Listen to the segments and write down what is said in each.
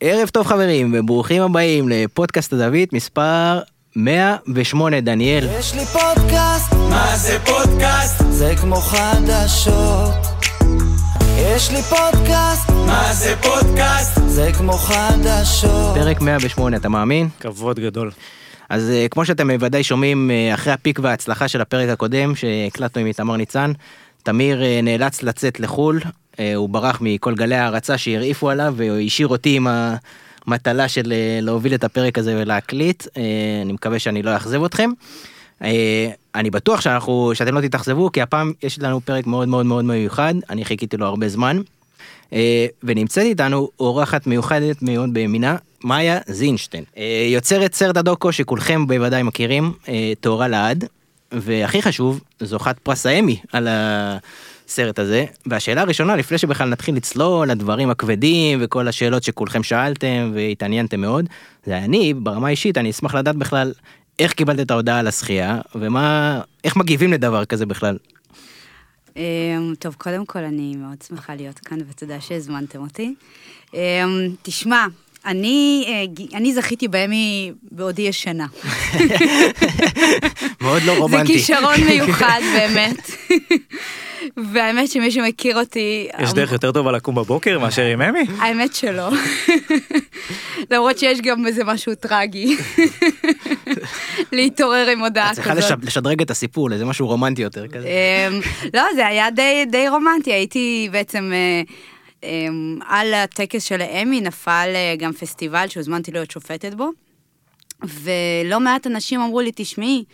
ערב טוב חברים, וברוכים הבאים לפודקאסט הזווית מספר 108, דניאל. יש לי פודקאסט, מה זה פודקאסט? זה כמו חדשות. יש לי פודקאסט, מה זה פודקאסט? זה כמו חדשות. פרק 108, אתה מאמין? כבוד גדול. אז אה, כמו שאתם ודאי שומעים, אה, אחרי הפיק וההצלחה של הפרק הקודם שהקלטנו עם איתמר ניצן, תמיר אה, נאלץ לצאת לחו"ל, אה, הוא ברח מכל גלי ההערצה שהרעיפו עליו והשאיר אותי עם המטלה של אה, להוביל את הפרק הזה ולהקליט, אה, אני מקווה שאני לא אאכזב אתכם. אה, אני בטוח שאנחנו, שאתם לא תתאכזבו, כי הפעם יש לנו פרק מאוד מאוד מאוד מיוחד, אני חיכיתי לו הרבה זמן. אה, ונמצאת איתנו אורחת מיוחדת מאוד בימינה, מאיה זינשטיין. אה, יוצרת סרט הדוקו שכולכם בוודאי מכירים, אה, תאורה לעד, והכי חשוב, זוכת פרס האמי על הסרט הזה. והשאלה הראשונה, לפני שבכלל נתחיל לצלול לדברים הכבדים וכל השאלות שכולכם שאלתם והתעניינתם מאוד, זה אני, ברמה האישית, אני אשמח לדעת בכלל איך קיבלת את ההודעה על השחייה, ומה, איך מגיבים לדבר כזה בכלל. אמ, טוב, קודם כל אני מאוד שמחה להיות כאן, ותודה שהזמנתם אותי. אמ, תשמע, אני, אה, אני זכיתי באמי בעודי ישנה. מאוד לא זה רומנטי. כישרון מיוחד באמת. והאמת שמי שמכיר אותי... יש דרך יותר טובה לקום בבוקר מאשר עם אמי? האמת שלא. למרות שיש גם בזה משהו טרגי. להתעורר עם הודעה צריכה כזאת. לש- לשדרג את הסיפור לאיזה משהו רומנטי יותר כזה. אמ, לא, זה היה די, די רומנטי, הייתי בעצם... אה, אמ, על הטקס של האמי נפל אה, גם פסטיבל שהוזמנתי להיות שופטת בו, ולא מעט אנשים אמרו לי, תשמעי,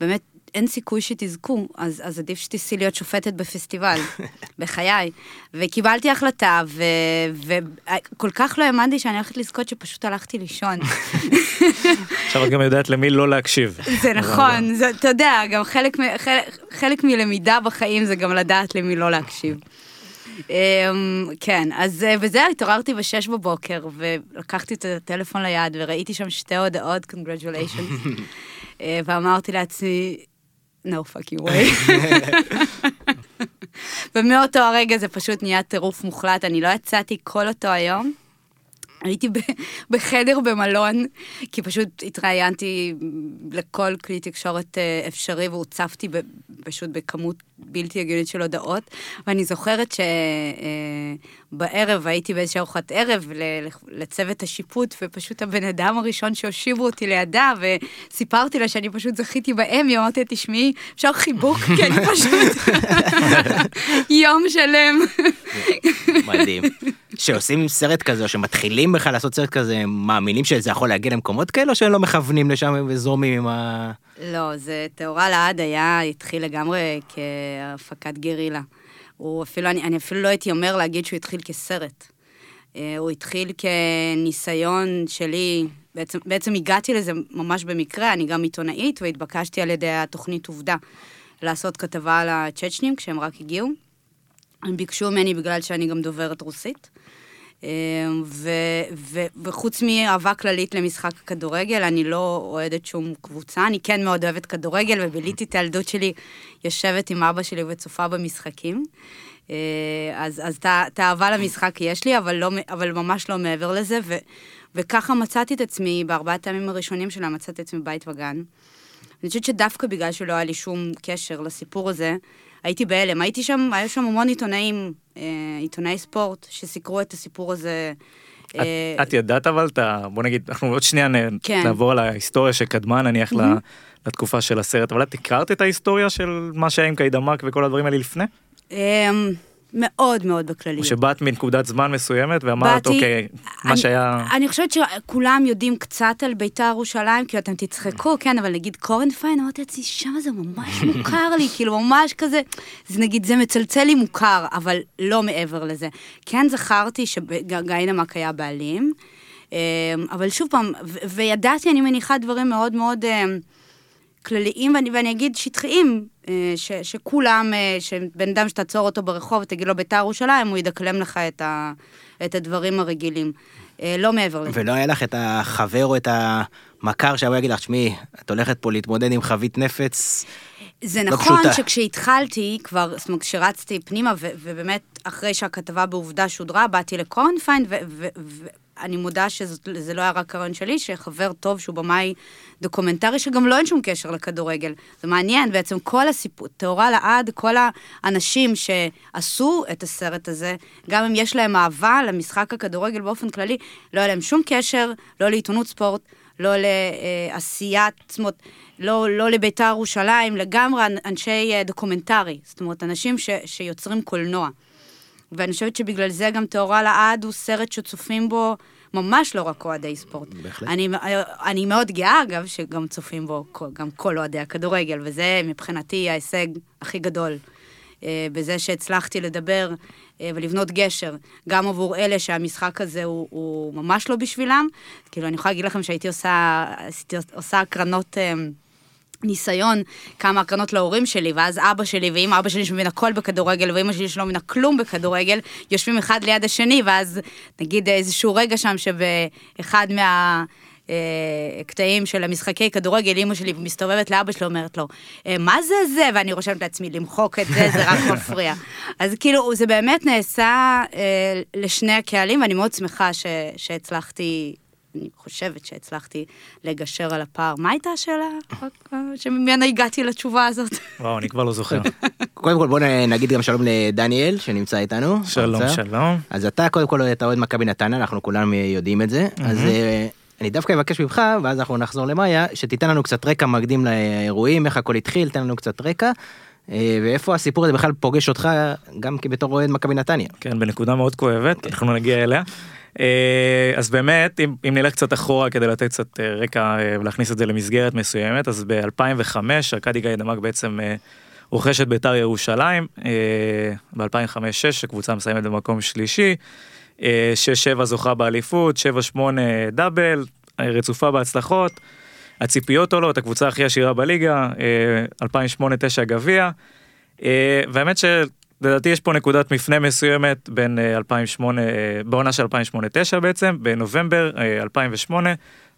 באמת אין סיכוי שתזכו, אז, אז עדיף שתיסעי להיות שופטת בפסטיבל, בחיי. וקיבלתי החלטה, וכל כך לא האמנתי שאני הולכת לזכות שפשוט הלכתי לישון. עכשיו את גם יודעת למי לא להקשיב. זה נכון, זה, אתה יודע, גם חלק, חלק, חלק מלמידה בחיים זה גם לדעת למי לא להקשיב. אמ, כן, אז אה, וזה, התעוררתי בשש בבוקר, ולקחתי את הטלפון ליד, וראיתי שם שתי הודעות, congratulations, אה, ואמרתי לעצמי, no fucking way. ומאותו הרגע זה פשוט נהיה טירוף מוחלט, אני לא יצאתי כל אותו היום. הייתי בחדר במלון, כי פשוט התראיינתי לכל כלי תקשורת אה, אפשרי והוצפתי פשוט בכמות בלתי הגיונית של הודעות. ואני זוכרת שבערב הייתי באיזושהי ארוחת ערב לצוות השיפוט, ופשוט הבן אדם הראשון שהושיבו אותי לידה, וסיפרתי לה שאני פשוט זכיתי באמי, אמרתי לה, תשמעי, אפשר חיבוק, כי אני פשוט יום שלם. מדהים. שעושים סרט כזה, או שמתחילים בכלל לעשות סרט כזה, מאמינים שזה יכול להגיע למקומות כאלה, או שהם לא מכוונים לשם וזורמים עם ה... לא, זה טהורה לעד היה, התחיל לגמרי כהפקת גרילה. הוא אפילו, אני, אני אפילו לא הייתי אומר להגיד שהוא התחיל כסרט. אה, הוא התחיל כניסיון שלי, בעצם, בעצם הגעתי לזה ממש במקרה, אני גם עיתונאית, והתבקשתי על ידי התוכנית עובדה לעשות כתבה על הצ'צ'נים כשהם רק הגיעו. הם ביקשו ממני בגלל שאני גם דוברת רוסית. אה, ו, ו, וחוץ מאהבה כללית למשחק הכדורגל, אני לא אוהדת שום קבוצה, אני כן מאוד אוהבת כדורגל, וביליתי את הילדות שלי יושבת עם אבא שלי וצופה במשחקים. אה, אז, אז את האהבה למשחק יש לי, אבל, לא, אבל ממש לא מעבר לזה, ו, וככה מצאתי את עצמי, בארבעת הימים הראשונים שלה מצאתי את עצמי בבית וגן. אני חושבת שדווקא בגלל שלא היה לי שום קשר לסיפור הזה, הייתי בהלם. הייתי שם, היו שם המון עיתונאים, אה, עיתונאי ספורט, שסיקרו את הסיפור הזה. את- אה, את ידעת אבל את ה... בוא נגיד, אנחנו עוד שנייה נ- כן. נעבור על ההיסטוריה שקדמה נניח ל- לתקופה של הסרט, אבל את הכרת את ההיסטוריה של מה שהיה עם קיידמק וכל הדברים האלה לפני? מאוד מאוד בכלליות. או שבאת מנקודת זמן מסוימת ואמרת אוקיי, מה אני- שהיה... אני חושבת שכולם יודעים קצת על בית"ר ירושלים, כאילו אתם תצחקו, כן, אבל נגיד קורן פיין, אמרתי לעצמי, שם זה ממש מוכר לי, כאילו ממש כזה, זה נגיד, זה מצלצל לי מוכר, אבל לא מעבר לזה. כן זכרתי שגיא נמק היה בעלים, אה, אבל שוב פעם, וידעתי, אני מניחה, דברים מאוד מאוד... אה, כלליים, ואני, ואני אגיד שטחיים, אה, ש, שכולם, אה, שבן אדם שתעצור אותו ברחוב ותגיד לו בית"ר ירושלים, הוא ידקלם לך את, ה, את הדברים הרגילים. אה, לא מעבר לזה. ולא היה לך את החבר או את המכר שיבוא להגיד לך, תשמעי, את הולכת פה להתמודד עם חבית נפץ. זה לא נכון פשוטה. שכשהתחלתי, כבר, זאת אומרת, כשרצתי פנימה, ובאמת, אחרי שהכתבה בעובדה שודרה, באתי לקורנפיין, אני מודה שזה לא היה רק הרעיון שלי, שחבר טוב שהוא במאי דוקומנטרי, שגם לא אין שום קשר לכדורגל. זה מעניין, בעצם כל הסיפור, טהורה לעד, כל האנשים שעשו את הסרט הזה, גם אם יש להם אהבה למשחק הכדורגל באופן כללי, לא היה להם שום קשר, לא לעיתונות ספורט, לא לעשיית, זאת אומרת, לא, לא לביתר ירושלים, לגמרי אנשי אה, דוקומנטרי, זאת אומרת, אנשים ש, שיוצרים קולנוע. ואני חושבת שבגלל זה גם טהורה לעד הוא סרט שצופים בו ממש לא רק אוהדי ספורט. בהחלט. אני, אני מאוד גאה, אגב, שגם צופים בו גם כל אוהדי הכדורגל, וזה מבחינתי ההישג הכי גדול. אה, בזה שהצלחתי לדבר אה, ולבנות גשר, גם עבור אלה שהמשחק הזה הוא, הוא ממש לא בשבילם. כאילו, אני יכולה להגיד לכם שהייתי עושה, עושה הקרנות... אה, ניסיון כמה הקרנות להורים שלי, ואז אבא שלי ואמא אבא שלי שמבין הכל בכדורגל, ואמא שלי שלא מבינה כלום בכדורגל, יושבים אחד ליד השני, ואז נגיד איזשהו רגע שם שבאחד מה... קטעים של המשחקי כדורגל, אימא שלי מסתובבת לאבא שלי, אומרת לו, אה, מה זה זה? ואני רושמת לעצמי, למחוק את זה, זה רק מפריע. אז כאילו, זה באמת נעשה אה, לשני הקהלים, ואני מאוד שמחה ש, שהצלחתי אני חושבת שהצלחתי לגשר על הפער. מה הייתה השאלה שממנה הגעתי לתשובה הזאת? וואו, אני כבר לא זוכר. קודם כל בוא נגיד גם שלום לדניאל שנמצא איתנו. שלום, שלום. אז אתה קודם כל אתה אוהד מכבי נתניה, אנחנו כולנו יודעים את זה. אז אה, אני דווקא אבקש ממך, ואז אנחנו נחזור למאיה, שתיתן לנו קצת רקע מקדים לאירועים, איך הכל התחיל, תן לנו קצת רקע. אה, ואיפה הסיפור הזה בכלל פוגש אותך גם כבתור אוהד מכבי נתניה. כן, בנקודה מאוד כואבת, אנחנו נגיע אליה. אה, אז באמת אם, אם נלך קצת אחורה כדי לתת קצת אה, רקע אה, ולהכניס את זה למסגרת מסוימת אז ב-2005 ארכדי גיידמק בעצם רוכש את בית"ר ירושלים ב-2005-6 הקבוצה מסיימת במקום שלישי 6-7 זוכה באליפות 7-8 דאבל רצופה בהצלחות הציפיות עולות הקבוצה הכי עשירה בליגה 2008-9 גביע. והאמת לדעתי יש פה נקודת מפנה מסוימת בין 2008, אה, אה, בעונה של 2008-2009 בעצם, בנובמבר 2008, אה,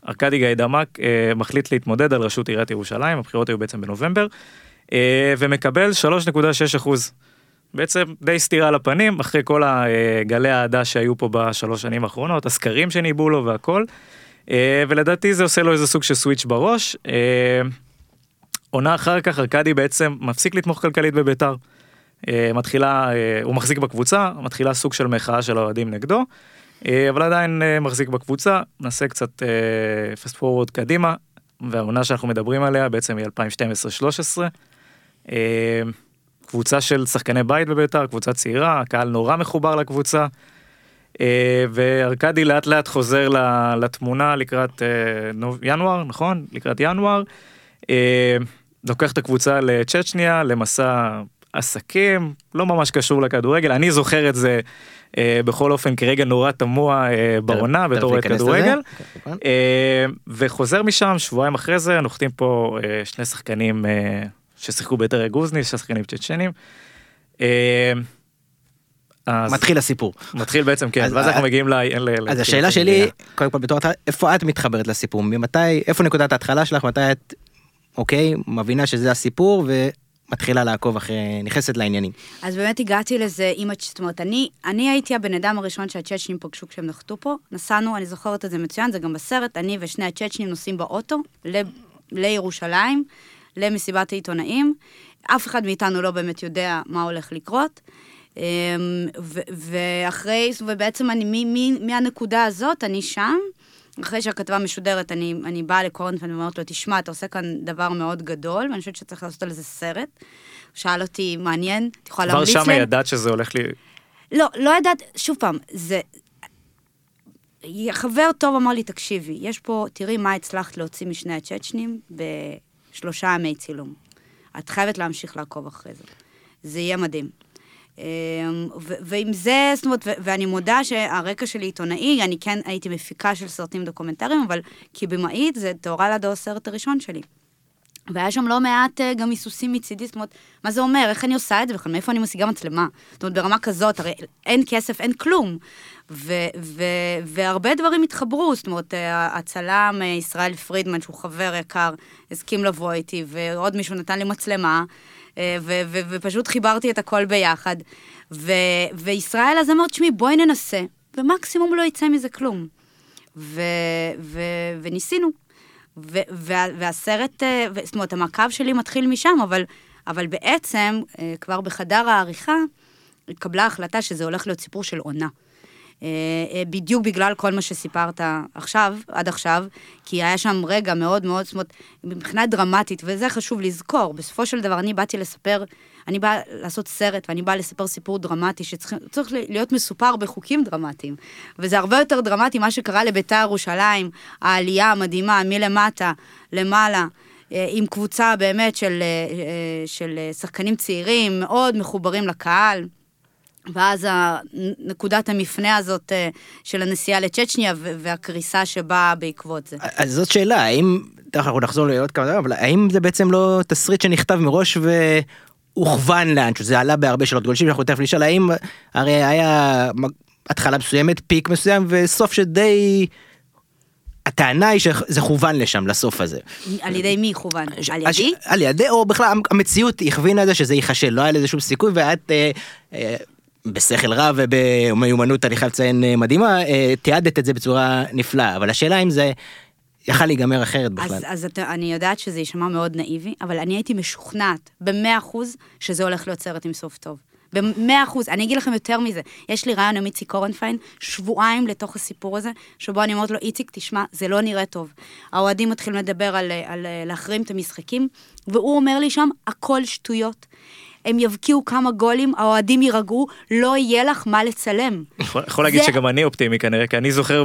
ארכדי גיידמק מחליט להתמודד על ראשות עיריית ירושלים, הבחירות היו בעצם בנובמבר, ומקבל 3.6 אחוז. בעצם די סטירה לפנים אחרי כל הגלי האהדה שהיו פה בשלוש שנים האחרונות, הסקרים שניבאו לו והכל, ולדעתי זה עושה לו איזה סוג של סוויץ' בראש. עונה אחר כך ארכדי בעצם מפסיק לתמוך כלכלית בביתר. אה, מתחילה, אה, הוא מחזיק בקבוצה, מתחילה סוג של מחאה של האוהדים נגדו, אה, אבל עדיין מחזיק בקבוצה, נעשה קצת פסט פורוורד קדימה, והעונה שאנחנו מדברים עליה בעצם היא 2012-2013. קבוצה של שחקני בית בביתר, קבוצה צעירה, הקהל נורא מחובר לקבוצה. וארכדי לאט לאט חוזר לתמונה לקראת ינואר, נכון? לקראת ינואר. לוקח את הקבוצה לצ'צ'ניה, למסע עסקים, לא ממש קשור לכדורגל, אני זוכר את זה אה, בכל אופן כרגע נורא תמוה אה, בעונה בתור אוהד כדורגל. כן, אה, וחוזר משם שבועיים אחרי זה נוחתים פה אה, שני שחקנים אה, ששיחקו ביתר גוזני, שני שחקנים צ'צ'נים. אה, אז מתחיל הסיפור. מתחיל בעצם כן ואז אנחנו מגיעים ל... אז השאלה שלי קודם כל בתור איפה את מתחברת לסיפור? ממתי איפה נקודת ההתחלה שלך? מתי את אוקיי מבינה שזה הסיפור מתחילה לעקוב אחרי, נכנסת לעניינים. אז באמת הגעתי לזה עם, זאת אומרת, אני, אני הייתי הבן אדם הראשון שהצ'צ'נים פגשו כשהם נחתו פה. נסענו, אני זוכרת את זה מצוין, זה גם בסרט, אני ושני הצ'צ'נים נוסעים באוטו ל, לירושלים, למסיבת העיתונאים. אף אחד מאיתנו לא באמת יודע מה הולך לקרות. אמ, ואחרי, ובעצם אני, מהנקודה הזאת, אני שם. אחרי שהכתבה משודרת, אני, אני באה לקורנט ואני אומרת לו, תשמע, אתה עושה כאן דבר מאוד גדול, ואני חושבת שצריך לעשות על זה סרט. הוא שאל אותי, מעניין, את יכולה להמליץ להם? כבר שם ידעת שזה הולך לי... לא, לא ידעת, שוב פעם, זה... חבר טוב אמר לי, תקשיבי, יש פה, תראי מה הצלחת להוציא משני הצ'צ'נים בשלושה ימי צילום. את חייבת להמשיך לעקוב אחרי זה. זה יהיה מדהים. אמ, ועם זה, זאת אומרת, ואני מודה שהרקע שלי עיתונאי, אני כן הייתי מפיקה של סרטים דוקומנטריים, אבל כבמאית זה טהורה לידו הסרט הראשון שלי. והיה שם לא מעט אה, גם היסוסים מצידי, זאת אומרת, מה זה אומר, איך אני עושה את זה בכלל, מאיפה אני משיגה מצלמה? זאת אומרת, ברמה כזאת, הרי אין כסף, אין כלום. ו- ו- והרבה דברים התחברו, זאת אומרת, אה, הצלם אה, ישראל פרידמן, שהוא חבר יקר, הסכים לבוא איתי, ועוד מישהו נתן לי מצלמה, ופשוט חיברתי את הכל ביחד. ו- וישראל אז אמרת, תשמעי, בואי ננסה, ומקסימום לא יצא מזה כלום. ו, ו, וניסינו. ו, וה, והסרט, אה, זאת אומרת, המעקב שלי מתחיל משם, אבל, אבל בעצם, אה, כבר בחדר העריכה, התקבלה החלטה שזה הולך להיות סיפור של עונה. אה, אה, בדיוק בגלל כל מה שסיפרת עכשיו, עד עכשיו, כי היה שם רגע מאוד מאוד, זאת אומרת, מבחינה דרמטית, וזה חשוב לזכור, בסופו של דבר אני באתי לספר, אני באה לעשות סרט, ואני באה לספר סיפור דרמטי שצריך להיות מסופר בחוקים דרמטיים. וזה הרבה יותר דרמטי מה שקרה לביתר ירושלים, העלייה המדהימה מלמטה למעלה. אה, עם קבוצה באמת של, של שחקנים צעירים, מאוד מחוברים לקהל. ואז נקודת המפנה הזאת אה, של הנסיעה לצ'צ'ניה והקריסה שבאה בעקבות זה. אז זאת שאלה, האם, אנחנו נחזור לעוד כמה דברים, אבל האם זה בעצם לא תסריט שנכתב מראש והוכוון לאנשהו, זה עלה בהרבה שאלות גולשים, אנחנו תכף נשאל האם, הרי היה התחלה מסוימת, פיק מסוים, וסוף שדי... הטענה היא שזה כוון לשם, לסוף הזה. על ידי מי כוון? על ידי? על ידי, או בכלל המציאות הכווינה לזה שזה ייכשל, לא היה לזה שום סיכוי, ואת... אה, אה, בשכל רב ובמיומנות אני חייב לציין אה, מדהימה, אה, תיעדת את זה בצורה נפלאה, אבל השאלה אם זה יכל להיגמר אחרת בכלל. אז, אז אתה, אני יודעת שזה יישמע מאוד נאיבי, אבל אני הייתי משוכנעת במאה אחוז שזה הולך להיות סרט עם סוף טוב. במאה אחוז, אני אגיד לכם יותר מזה, יש לי רעיון עם איציק קורנפיין, שבועיים לתוך הסיפור הזה, שבו אני אומרת לו, איציק, תשמע, זה לא נראה טוב. האוהדים מתחילים לדבר על, על, על להחרים את המשחקים, והוא אומר לי שם, הכל שטויות. הם יבקיעו כמה גולים, האוהדים יירגעו, לא יהיה לך מה לצלם. יכול להגיד שגם אני אופטימי כנראה, כי אני זוכר,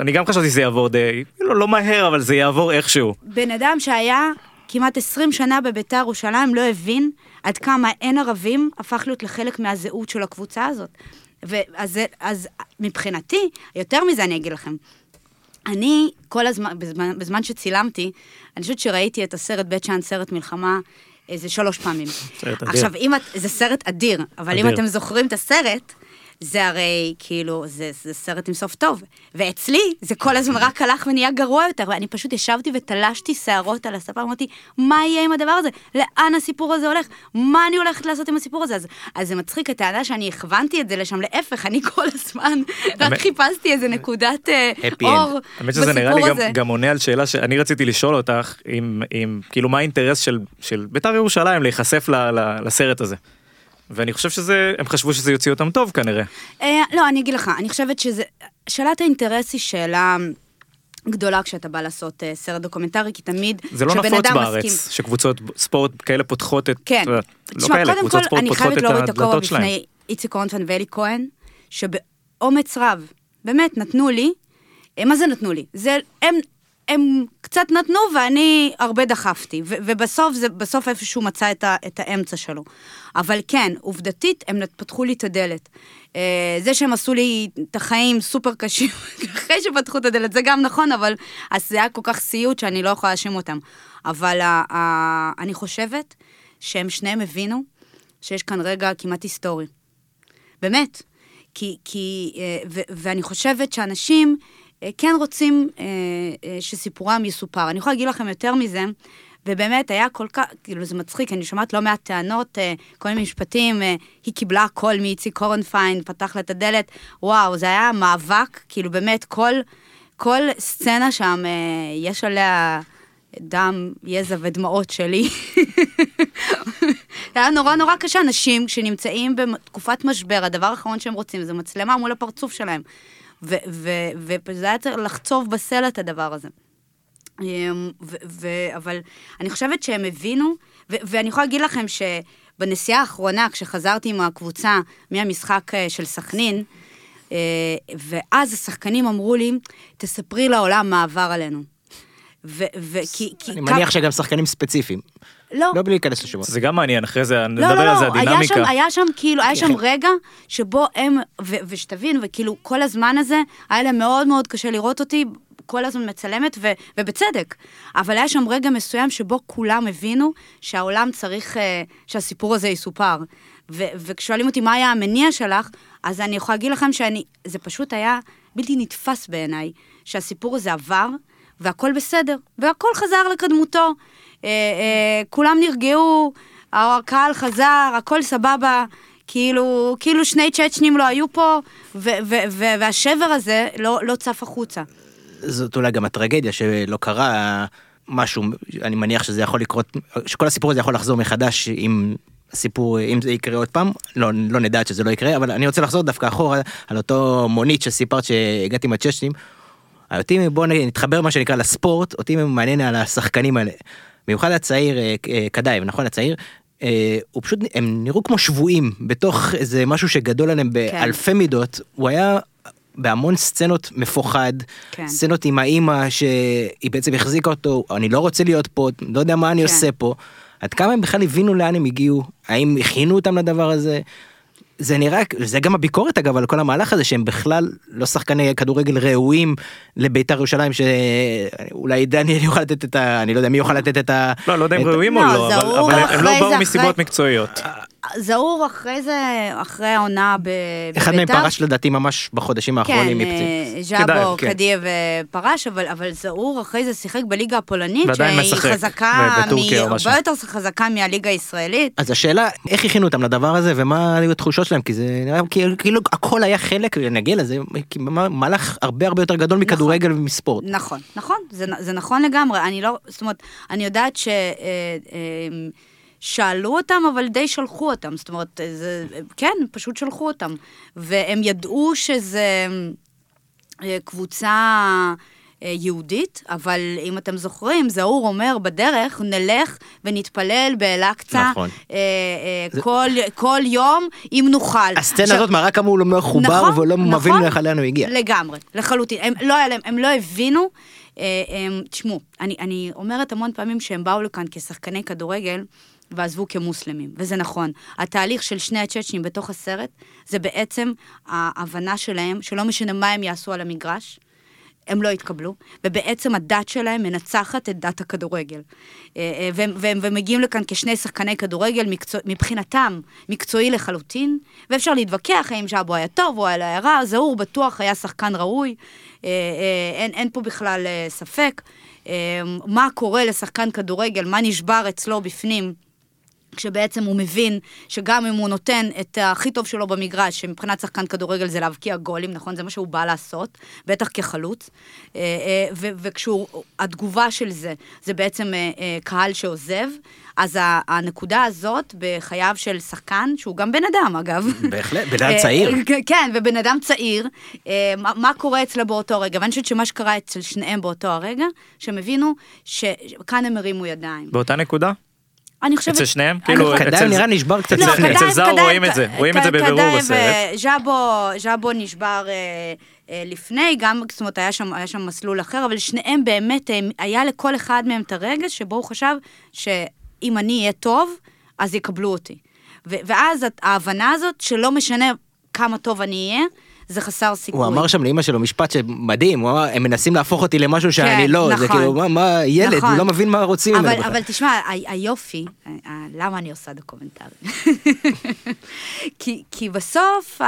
אני גם חשבתי שזה יעבור די, לא, לא מהר, אבל זה יעבור איכשהו. בן אדם שהיה כמעט 20 שנה בביתר ירושלים לא הבין עד כמה אין ערבים הפך להיות לחלק מהזהות של הקבוצה הזאת. ואז אז מבחינתי, יותר מזה אני אגיד לכם, אני כל הזמן, בזמן, בזמן שצילמתי, אני חושבת שראיתי את הסרט בית שאן, סרט מלחמה, איזה שלוש פעמים. סרט אדיר. עכשיו, אם את, זה סרט אדיר, אבל אדיר. אם אתם זוכרים את הסרט, זה הרי כאילו, זה, זה סרט עם סוף טוב. ואצלי, זה כל הזמן רק הלך ונהיה גרוע יותר, ואני פשוט ישבתי ותלשתי שערות על הספה, אמרתי, מה יהיה עם הדבר הזה? לאן הסיפור הזה הולך? מה אני הולכת לעשות עם הסיפור הזה? אז, אז זה מצחיק, הטענה שאני הכוונתי את זה לשם, להפך, אני כל הזמן רק חיפשתי איזה נקודת אה, אור האמת שזה נראה לי גם, גם עונה על שאלה שאני רציתי לשאול אותך, אם, אם כאילו מה האינטרס של, של בית"ר ירושלים להיחשף ל, ל, לסרט הזה. ואני חושב שזה, הם חשבו שזה יוציא אותם טוב כנראה. אה, לא, אני אגיד לך, אני חושבת שזה, שאלת האינטרס היא שאלה... גדולה כשאתה בא לעשות אה, סרט דוקומנטרי, כי תמיד זה לא נפוץ בארץ, מסכים... שקבוצות ספורט כאלה פותחות את... כן. לא תשמע, כאלה, קודם כל, אני חייבת להוריד את הכובע בפני איציק קורנפיין ואלי כהן, שבאומץ רב, באמת, נתנו לי, אה, מה זה נתנו לי? זה, הם הם קצת נתנו ואני הרבה דחפתי, ו- ובסוף זה, בסוף איפשהו מצא את, ה- את האמצע שלו. אבל כן, עובדתית, הם פתחו לי את הדלת. אה, זה שהם עשו לי את החיים סופר קשים, אחרי שפתחו את הדלת, זה גם נכון, אבל אז זה היה כל כך סיוט שאני לא יכולה להאשים אותם. אבל ה- ה- אני חושבת שהם שניהם הבינו שיש כאן רגע כמעט היסטורי. באמת. כי, כי, אה, ו- ואני חושבת שאנשים... אה, כן רוצים אה, אה, שסיפורם יסופר. אני יכולה להגיד לכם יותר מזה, ובאמת היה כל כך, כאילו זה מצחיק, אני שומעת לא מעט טענות, כל מיני משפטים, היא קיבלה הכל מאיציק קורנפיין, פתח לה את הדלת, וואו, זה היה מאבק, כאילו באמת כל, כל סצנה שם, יש עליה דם, יזע ודמעות שלי. זה היה נורא נורא קשה, אנשים שנמצאים בתקופת משבר, הדבר האחרון שהם רוצים זה מצלמה מול הפרצוף שלהם. וזה היה צריך לחצוב בסלע את הדבר הזה. אמ, אבל אני חושבת שהם הבינו, ואני יכולה להגיד לכם שבנסיעה האחרונה, כשחזרתי עם הקבוצה מהמשחק אה, של סכנין, אה, ואז השחקנים אמרו לי, תספרי לעולם מה עבר עלינו. וכי... אני מניח שגם שחקנים ספציפיים. לא. לא בלי להיכנס לשמות. זה גם מעניין, אחרי זה נדבר לא, לא, על זה, לא, הדינמיקה. היה שם, היה שם כאילו, היה שם רגע שבו הם, ו, ושתבין, וכאילו כל הזמן הזה, היה להם מאוד מאוד קשה לראות אותי, כל הזמן מצלמת, ו, ובצדק. אבל היה שם רגע מסוים שבו כולם הבינו שהעולם צריך, אה, שהסיפור הזה יסופר. ו, וכשואלים אותי מה היה המניע שלך, אז אני יכולה להגיד לכם שאני, זה פשוט היה בלתי נתפס בעיניי, שהסיפור הזה עבר, והכל בסדר, והכל חזר לקדמותו. אה, אה, כולם נרגעו, הקהל חזר, הכל סבבה. כאילו, כאילו שני צ'צ'נים לא היו פה, ו- ו- ו- והשבר הזה לא, לא צף החוצה. זאת אולי גם הטרגדיה שלא קרה משהו, אני מניח שזה יכול לקרות, שכל הסיפור הזה יכול לחזור מחדש אם הסיפור, אם זה יקרה עוד פעם, לא, לא נדע שזה לא יקרה, אבל אני רוצה לחזור דווקא אחורה על אותו מונית שסיפרת שהגעתי עם הצ'צ'נים. אותי, בוא נתחבר מה שנקרא לספורט, אותי מעניין על השחקנים האלה. במיוחד הצעיר, אה, אה, קדאיב, נכון? הצעיר, אה, הוא פשוט, הם נראו כמו שבויים בתוך איזה משהו שגדול עליהם כן. באלפי כן. מידות. הוא היה בהמון סצנות מפוחד, כן. סצנות עם האימא שהיא בעצם החזיקה אותו, אני לא רוצה להיות פה, לא יודע מה אני כן. עושה פה. עד כמה הם בכלל הבינו לאן הם הגיעו, האם הכינו אותם לדבר הזה, זה נראה, זה גם הביקורת אגב על כל המהלך הזה שהם בכלל לא שחקני כדורגל ראויים לבית"ר ירושלים שאולי דניאל יוכל לתת את ה... אני לא יודע מי יוכל לתת את ה... לא, לא יודע אם ראויים או לא, אבל הם לא באו מסיבות מקצועיות. זהור אחרי זה, אחרי העונה בבית"ר. אחד מהם פרש לדעתי ממש בחודשים האחרונים. כן, אה, ז'אבו, כן. קדייב פרש, אבל, אבל זהור אחרי זה שיחק בליגה הפולנית, שהיא חזקה, הרבה יותר חזקה מהליגה הישראלית. אז השאלה, איך הכינו אותם לדבר הזה, ומה היו התחושות שלהם, כי זה נראה כאילו הכל היה חלק, נגיע לזה, מהלך הרבה הרבה יותר גדול נכון. מכדורגל ומספורט. נכון, נכון, זה, זה נכון לגמרי, אני לא, זאת אומרת, אני יודעת ש... אה, אה, שאלו אותם, אבל די שלחו אותם. זאת אומרת, זה, כן, פשוט שלחו אותם. והם ידעו שזה אה, קבוצה אה, יהודית, אבל אם אתם זוכרים, זהור אומר בדרך, נלך ונתפלל באל-אקצא נכון. אה, זה... כל, כל יום, אם נוכל. הסצנה עכשיו, הזאת מראה כמה הוא לא מחובר נכון, ולא נכון, מבין לאן הוא הגיע. לגמרי, לחלוטין. הם לא, הם, הם לא הבינו. תשמעו, אני, אני אומרת המון פעמים שהם באו לכאן כשחקני כדורגל, ועזבו כמוסלמים, וזה נכון. התהליך של שני הצ'צ'נים בתוך הסרט, זה בעצם ההבנה שלהם, שלא משנה מה הם יעשו על המגרש, הם לא יתקבלו, ובעצם הדת שלהם מנצחת את דת הכדורגל. אה, אה, והם, והם, והם מגיעים לכאן כשני שחקני כדורגל, מקצוע, מבחינתם מקצועי לחלוטין, ואפשר להתווכח האם ז'אבו היה טוב או היה רע, זהור בטוח היה שחקן ראוי, אה, אין, אין פה בכלל ספק. מה קורה לשחקן כדורגל, מה נשבר אצלו בפנים. כשבעצם הוא מבין שגם אם הוא נותן את הכי טוב שלו במגרש, שמבחינת שחקן כדורגל זה להבקיע גולים, נכון? זה מה שהוא בא לעשות, בטח כחלוץ. אה, אה, והתגובה של זה, זה בעצם אה, קהל שעוזב. אז הנקודה הזאת בחייו של שחקן, שהוא גם בן אדם אגב. בהחלט, בן אדם צעיר. כן, ובן אדם צעיר, מה קורה אצלו באותו רגע? ואני חושבת שמה שקרה אצל שניהם באותו הרגע, שהם הבינו שכאן הם הרימו ידיים. באותה נקודה? אני חושבת... אצל שניהם? כאילו, קדאי נראה נשבר קצת לפני. לא, אצל זר רואים את זה, רואים את זה בבירור בסרט. ז'אבו נשבר אה, אה, לפני, גם, זאת אומרת, היה שם, היה שם מסלול אחר, אבל שניהם באמת, היה לכל אחד מהם את הרגע שבו הוא חשב שאם אני אהיה טוב, אז יקבלו אותי. ואז ההבנה הזאת, שלא משנה כמה טוב אני אהיה, זה חסר סיכוי. הוא אמר שם לאמא שלו משפט שמדהים, הוא אמר, הם מנסים להפוך אותי למשהו שאני כן, לא, נכון, זה כאילו, מה, מה ילד, נכון. הוא לא מבין מה רוצים ממנו בכלל. אבל תשמע, היופי, למה אני עושה דוקומנטרי? כי, כי בסוף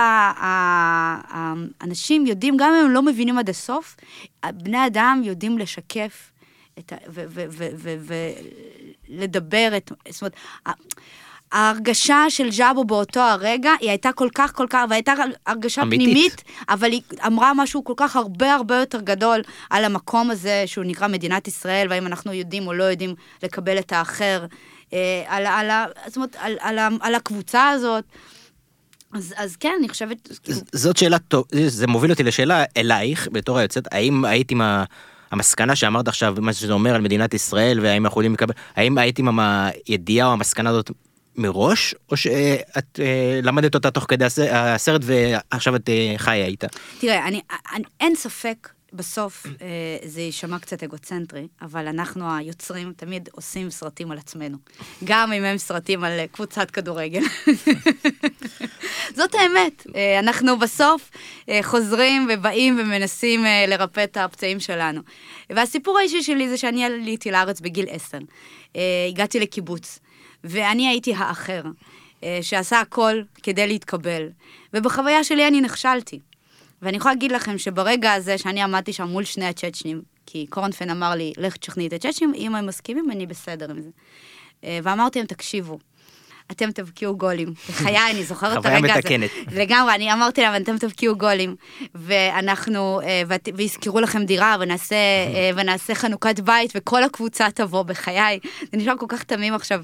האנשים יודעים, גם אם הם לא מבינים עד הסוף, בני אדם יודעים לשקף ולדבר את, זאת אומרת, ההרגשה של ז'אבו באותו הרגע, היא הייתה כל כך, כל כך, והייתה הרגשה אמיתית. פנימית, אבל היא אמרה משהו כל כך הרבה הרבה יותר גדול על המקום הזה, שהוא נקרא מדינת ישראל, והאם אנחנו יודעים או לא יודעים לקבל את האחר, אה, על, על, זאת אומרת, על, על, על, על הקבוצה הזאת. אז, אז כן, אני חושבת... זאת שאלה טוב, זה מוביל אותי לשאלה אלייך, בתור היוצאת, האם היית עם ה... המסקנה שאמרת עכשיו, מה שזה אומר על מדינת ישראל, והאם אנחנו יכולים לקבל, האם הייתם עם הידיעה או המסקנה הזאת מראש, או שאת אה, למדת אותה תוך כדי הסרט ועכשיו את אה, חיה איתה? תראה, אני, אני, אין ספק, בסוף אה, זה יישמע קצת אגוצנטרי, אבל אנחנו היוצרים תמיד עושים סרטים על עצמנו. גם אם הם סרטים על קבוצת כדורגל. זאת האמת, אנחנו בסוף חוזרים ובאים ומנסים לרפא את הפצעים שלנו. והסיפור האישי שלי זה שאני עליתי לארץ בגיל עשר. הגעתי לקיבוץ. ואני הייתי האחר, אה, שעשה הכל כדי להתקבל. ובחוויה שלי אני נכשלתי. ואני יכולה להגיד לכם שברגע הזה שאני עמדתי שם מול שני הצ'צ'נים, כי קורנפן אמר לי, לך תשכנעי את הצ'צ'נים, אם הם מסכימים, אני בסדר עם זה. אה, ואמרתי להם, תקשיבו, אתם תבקיעו גולים. בחיי, אני זוכרת את חוויה הרגע הזה. מתקנת. לגמרי, אני אמרתי להם, אתם תבקיעו גולים. ואנחנו, אה, ויזכרו לכם דירה, ונעשה, ונעשה חנוכת בית, וכל הקבוצה תבוא בחיי. זה נשמע כל כך תמים עכשיו.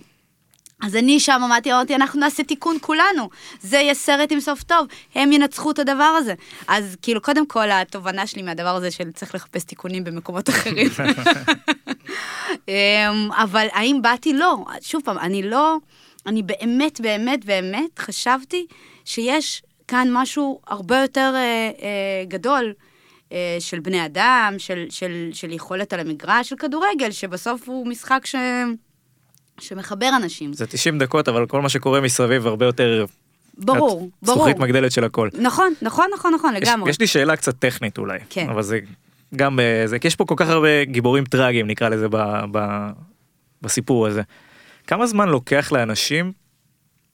אז אני שם עמדתי, אמרתי, אנחנו נעשה תיקון כולנו. זה יהיה סרט עם סוף טוב, הם ינצחו את הדבר הזה. אז כאילו, קודם כל, התובנה שלי מהדבר הזה של צריך לחפש תיקונים במקומות אחרים. אמ, אבל האם באתי? לא. שוב פעם, אני לא, אני באמת, באמת, באמת חשבתי שיש כאן משהו הרבה יותר אה, אה, גדול. אה, של בני אדם, של, של, של יכולת על המגרש, של כדורגל, שבסוף הוא משחק ש... שמחבר אנשים. זה 90 דקות, אבל כל מה שקורה מסביב הרבה יותר... ברור, ברור. זכוכית מגדלת של הכל. נכון, נכון, נכון, נכון, יש, לגמרי. יש לי שאלה קצת טכנית אולי, כן. אבל זה גם אה, זה, כי יש פה כל כך הרבה גיבורים טראגיים נקרא לזה ב, ב, בסיפור הזה. כמה זמן לוקח לאנשים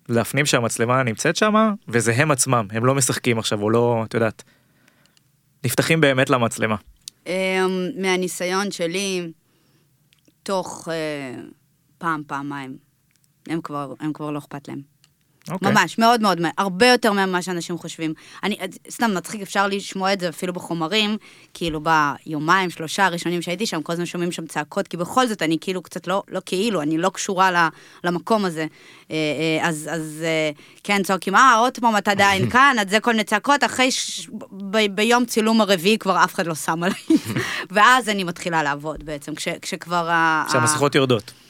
להפנים שהמצלמה נמצאת שם וזה הם עצמם, הם לא משחקים עכשיו או לא, את יודעת, נפתחים באמת למצלמה. אמ, מהניסיון שלי, תוך אה, פעם, פעמיים, הם כבר, הם כבר לא אכפת להם. אוקיי. ממש, מאוד מאוד, הרבה יותר ממה שאנשים חושבים. אני, סתם מצחיק, אפשר לשמוע את זה אפילו בחומרים, כאילו ביומיים, שלושה הראשונים שהייתי שם, כל הזמן שומעים שם צעקות, כי בכל זאת אני כאילו קצת לא, לא כאילו, אני לא קשורה למקום הזה. אה, אה, אז, אז אה, כן, צועקים, אה, עוד פעם אתה עדיין כאן, אז זה כל מיני צעקות, אחרי, ש... ב... ביום צילום הרביעי כבר אף אחד לא שם עליי. ואז אני מתחילה לעבוד בעצם, כש, כשכבר... ה- כשהמסכות יורדות.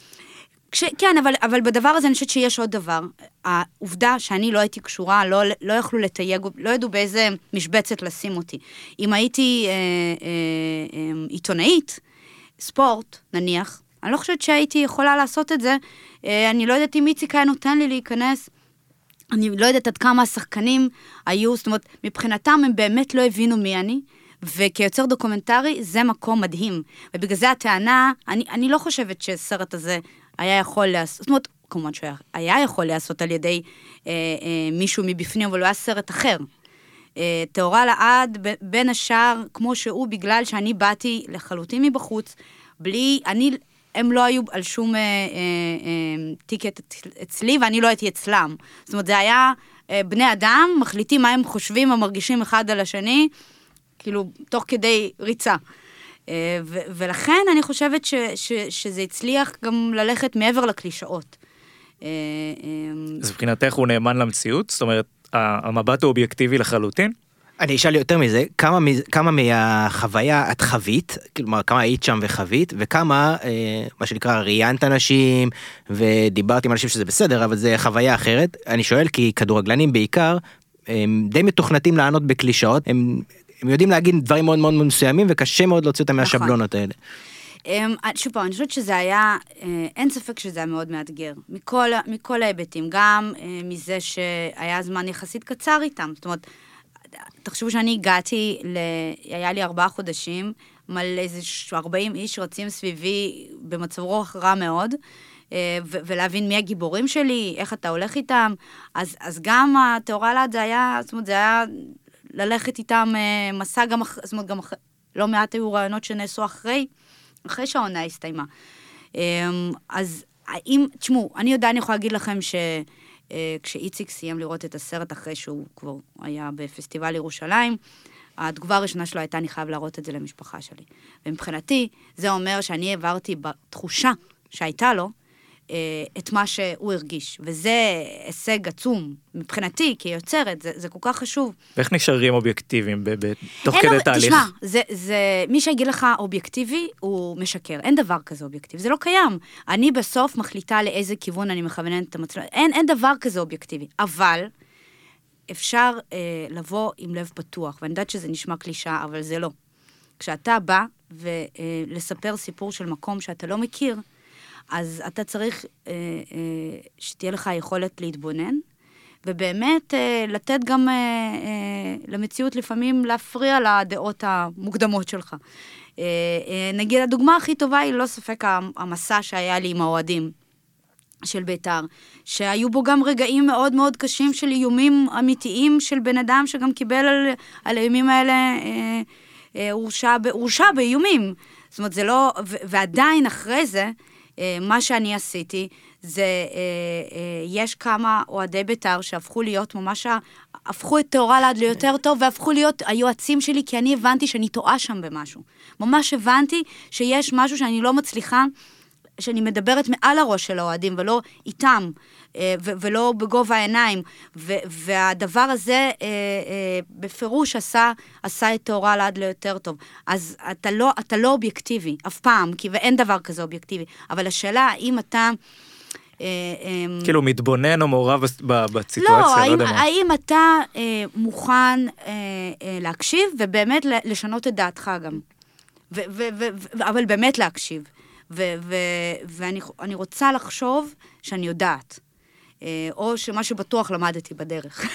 כש, כן, אבל, אבל בדבר הזה אני חושבת שיש עוד דבר. העובדה שאני לא הייתי קשורה, לא, לא יכלו לתייג, לא ידעו באיזה משבצת לשים אותי. אם הייתי אה, אה, אה, עיתונאית, ספורט, נניח, אני לא חושבת שהייתי יכולה לעשות את זה. אה, אני לא יודעת אם איציק היה נותן לי להיכנס. אני לא יודעת עד כמה השחקנים היו, זאת אומרת, מבחינתם הם באמת לא הבינו מי אני, וכיוצר דוקומנטרי זה מקום מדהים. ובגלל זה הטענה, אני, אני לא חושבת שהסרט הזה היה יכול להיעשות, זאת אומרת, כמובן שהוא היה, יכול להיעשות על ידי אה, אה, מישהו מבפנים, אבל הוא היה סרט אחר. אה, טהורה לעד, ב- בין השאר, כמו שהוא, בגלל שאני באתי לחלוטין מבחוץ, בלי, אני, הם לא היו על שום אה, אה, אה, טיקט אצלי, ואני לא הייתי אצלם. זאת אומרת, זה היה אה, בני אדם, מחליטים מה הם חושבים ומרגישים אחד על השני, כאילו, תוך כדי ריצה. אה, ו- ולכן אני חושבת ש- ש- שזה הצליח גם ללכת מעבר לקלישאות. אה, אה, אז מבחינתך הוא נאמן למציאות? זאת אומרת, המבט הוא אובייקטיבי לחלוטין? אני אשאל יותר מזה, כמה, כמה מהחוויה את חווית, כלומר כמה היית שם וחווית, וכמה, אה, מה שנקרא, ראיינת אנשים, ודיברת עם אנשים שזה בסדר, אבל זה חוויה אחרת. אני שואל כי כדורגלנים בעיקר, הם די מתוכנתים לענות בקלישאות, הם, הם יודעים להגיד דברים מאוד מאוד מסוימים, וקשה מאוד להוציא אותם נכון. מהשבלונות האלה. אמ, שוב פעם, אני חושבת שזה היה, אה, אין ספק שזה היה מאוד מאתגר, מכל, מכל ההיבטים, גם אה, מזה שהיה זמן יחסית קצר איתם. זאת אומרת, תחשבו שאני הגעתי, ל... היה לי ארבעה חודשים, מלא איזה ש- 40 איש רצים סביבי במצב רוח רע מאוד. אה, ו- ולהבין מי הגיבורים שלי, איך אתה הולך איתם. אז, אז גם הטהורה לאט זה היה, זאת אומרת, זה היה ללכת איתם אה, מסע גם אחרי, זאת אומרת, גם אחרי, לא מעט היו רעיונות שנעשו אחרי, אחרי שהעונה הסתיימה. אמ, אז האם, תשמעו, אני יודעת, אני יכולה להגיד לכם שכשאיציק סיים לראות את הסרט אחרי שהוא כבר היה בפסטיבל ירושלים, התגובה הראשונה שלו הייתה, אני חייב להראות את זה למשפחה שלי. ומבחינתי, זה אומר שאני העברתי בתחושה שהייתה לו, אה, את מה שהוא הרגיש. וזה הישג עצום מבחינתי, כיוצרת, זה, זה כל כך חשוב. ואיך נשארים אובייקטיביים ב- ב- תוך כדי תהליך? תשמע, זה, זה, מי שיגיד לך אובייקטיבי, הוא משקר. אין דבר כזה אובייקטיבי, זה לא קיים. אני בסוף מחליטה לאיזה כיוון אני מכווננת את המצלמה. אין, אין דבר כזה אובייקטיבי. אבל אפשר אה, לבוא עם לב פתוח, ואני יודעת שזה נשמע קלישאה, אבל זה לא. כשאתה בא ולספר סיפור של מקום שאתה לא מכיר, אז אתה צריך אה, אה, שתהיה לך יכולת להתבונן, ובאמת אה, לתת גם אה, אה, למציאות לפעמים להפריע לדעות המוקדמות שלך. אה, אה, נגיד, הדוגמה הכי טובה היא לא ספק המסע שהיה לי עם האוהדים. של בית"ר, שהיו בו גם רגעים מאוד מאוד קשים של איומים אמיתיים של בן אדם שגם קיבל על, על האיומים האלה, אה, אה, הורשע, ב- הורשע באיומים. זאת אומרת, זה לא, ו- ועדיין אחרי זה, אה, מה שאני עשיתי, זה, אה, אה, יש כמה אוהדי בית"ר שהפכו להיות ממש, הפכו את טהורה לעד ליותר טוב, והפכו להיות היועצים שלי, כי אני הבנתי שאני טועה שם במשהו. ממש הבנתי שיש משהו שאני לא מצליחה, שאני מדברת מעל הראש של האוהדים, ולא איתם. אה, ולא בגובה העיניים. והדבר הזה אה, אה, בפירוש עשה, עשה את טהורה לעד ליותר טוב. אז אתה לא, אתה לא אובייקטיבי, אף פעם, כי ואין דבר כזה אובייקטיבי. אבל השאלה, האם אתה... כאילו מתבונן או מעורב בסיטואציה, לא, האם, לא האם אתה אה, מוכן אה, אה, להקשיב ובאמת לשנות את דעתך גם. ו, ו, ו, ו, אבל באמת להקשיב. ואני רוצה לחשוב שאני יודעת. אה, או שמה שבטוח למדתי בדרך.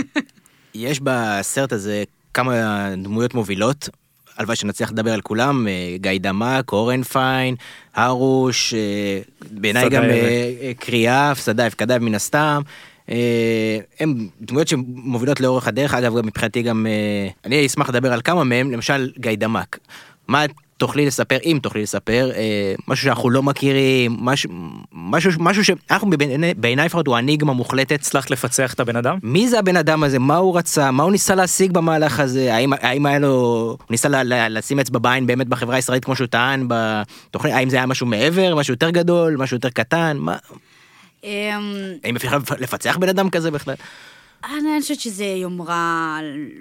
יש בסרט הזה כמה דמויות מובילות, הלוואי שנצליח לדבר על כולם, אה, גיא דמק, אורן פיין, הרוש, אה, בעיניי גם קריאף, סדייף, קדייב מן הסתם. הם דמויות שמובילות לאורך הדרך, אגב, מבחינתי גם, אני אשמח לדבר על כמה מהם, למשל גיא דמק. מה תוכלי לספר, אם תוכלי לספר, אה, משהו שאנחנו לא מכירים, משהו, משהו, משהו שאנחנו בעיניי לפחות הוא אניגמה מוחלטת. הצלחת לפצח את הבן אדם? מי זה הבן אדם הזה, מה הוא רצה, מה הוא ניסה להשיג במהלך הזה, האם, האם היה לו, הוא ניסה לה, לה, לשים אצבע בעין באמת בחברה הישראלית כמו שהוא טען בתוכנית, האם זה היה משהו מעבר, משהו יותר גדול, משהו יותר קטן, מה... אמ, האם אפשר לפצח בן אדם כזה בכלל? אני חושבת שזה יומרה,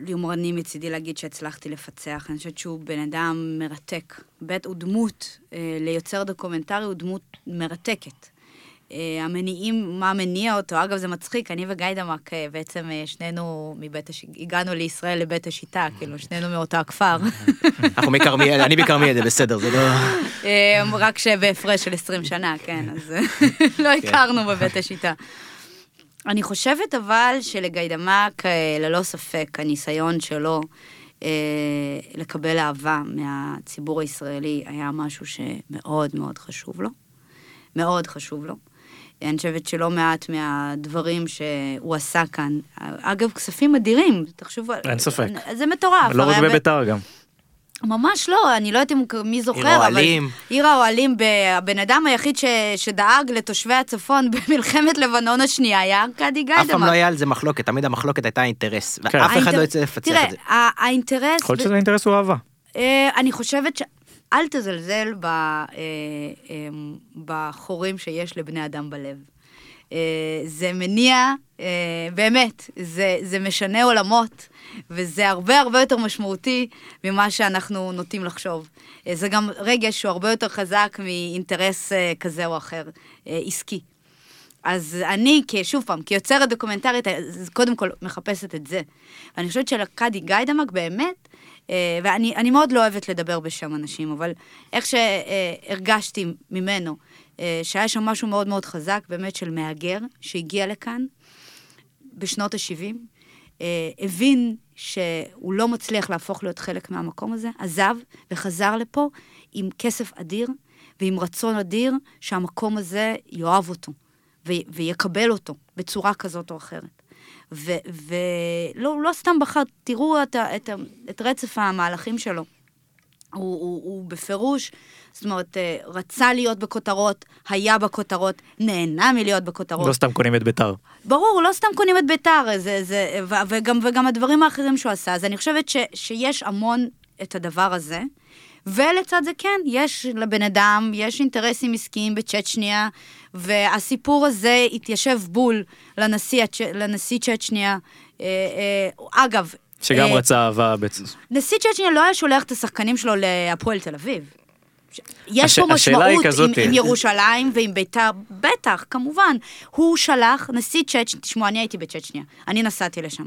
יומרני מצידי להגיד שהצלחתי לפצח. אני חושבת שהוא בן אדם מרתק. בית הוא דמות, אה, ליוצר דוקומנטרי הוא דמות מרתקת. אה, המניעים, מה מניע אותו, אגב זה מצחיק, אני וגאידמק אה, בעצם שנינו מבית השיטה, הגענו לישראל לבית השיטה, כאילו שנינו מאותו הכפר. אנחנו מכרמיאל, אני מכרמיאל, זה בסדר, זה לא... רק שבהפרש של 20 שנה, כן, אז לא כן. הכרנו בבית השיטה. אני חושבת אבל שלגיידמק, אה, ללא ספק, הניסיון שלו אה, לקבל אהבה מהציבור הישראלי היה משהו שמאוד מאוד חשוב לו. מאוד חשוב לו. אני חושבת שלא מעט מהדברים שהוא עשה כאן, אגב, כספים אדירים, תחשבו, אין ספק. זה מטורף. לא רק בביתר גם. ממש לא, אני לא יודעת אם מי זוכר, עיר האוהלים. אבל עיר האוהלים, הבן אדם היחיד ש, שדאג לתושבי הצפון במלחמת לבנון השנייה היה ארכדי גיידמן. אף פעם לא היה על זה מחלוקת, תמיד המחלוקת הייתה אינטרס, כן. ואף אחד לא יוצא לפצח את זה. תראה, האינטרס... יכול להיות שזה אינטרס הוא אהבה. אה, אני חושבת ש... אל תזלזל ב, אה, אה, בחורים שיש לבני אדם בלב. זה מניע, באמת, זה, זה משנה עולמות. וזה הרבה הרבה יותר משמעותי ממה שאנחנו נוטים לחשוב. אה, זה גם רגש שהוא הרבה יותר חזק מאינטרס אה, כזה או אחר, אה, עסקי. אז אני, שוב פעם, כיוצרת דוקומנטרית, קודם כל מחפשת את זה. ואני חושבת שלקאדי גיידמק באמת, ואני מאוד לא אוהבת לדבר בשם אנשים, אבל איך שהרגשתי ממנו, שהיה שם משהו מאוד מאוד חזק, באמת של מהגר, שהגיע לכאן בשנות ה-70, הבין שהוא לא מצליח להפוך להיות חלק מהמקום הזה, עזב וחזר לפה עם כסף אדיר ועם רצון אדיר שהמקום הזה יאהב אותו ו- ויקבל אותו בצורה כזאת או אחרת. ולא לא סתם בחר, תראו את, את, את רצף המהלכים שלו. הוא, הוא, הוא בפירוש, זאת אומרת, אה, רצה להיות בכותרות, היה בכותרות, נהנה מלהיות בכותרות. לא סתם קונים את ביתר. ברור, לא סתם קונים את ביתר, זה, זה, וגם, וגם הדברים האחרים שהוא עשה. אז אני חושבת ש, שיש המון את הדבר הזה. ולצד זה כן, יש לבן אדם, יש אינטרסים עסקיים בצ'צ'ניה, והסיפור הזה התיישב בול לנשיא, לנשיא צ'צ'ניה. אה, אה, אגב, שגם אה, רצה אהבה בעצם. נשיא צ'צ'ניה לא היה שולח את השחקנים שלו להפועל תל אביב. יש הש... פה משמעות עם, עם ירושלים ועם ביתר, בטח, כמובן. הוא שלח, נשיא צ'צ'ניה, תשמעו, אני הייתי בצ'צ'ניה, אני נסעתי לשם.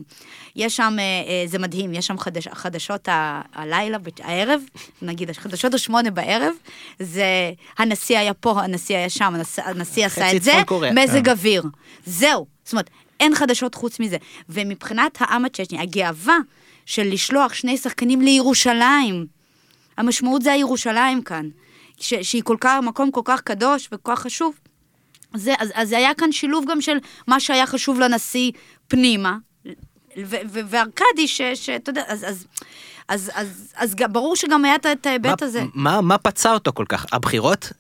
יש שם, אה, אה, זה מדהים, יש שם חדש, חדשות ה, הלילה, הערב, נגיד, חדשות השמונה בערב, זה, הנשיא היה פה, הנשיא היה שם, הנשיא, הנשיא עשה את זה, מזג אה. אוויר. זהו. זאת אומרת, אין חדשות חוץ מזה. ומבחינת העם הצ'צ'ני, הגאווה של לשלוח שני שחקנים לירושלים, המשמעות זה הירושלים כאן, ש- שהיא כל כך, מקום כל כך קדוש וכל כך חשוב. זה, אז, אז היה כאן שילוב גם של מה שהיה חשוב לנשיא פנימה, וארכדי, שאתה יודע, אז, אז, אז, אז, אז ברור שגם היה את ההיבט הזה. מה, מה פצע אותו כל כך? הבחירות?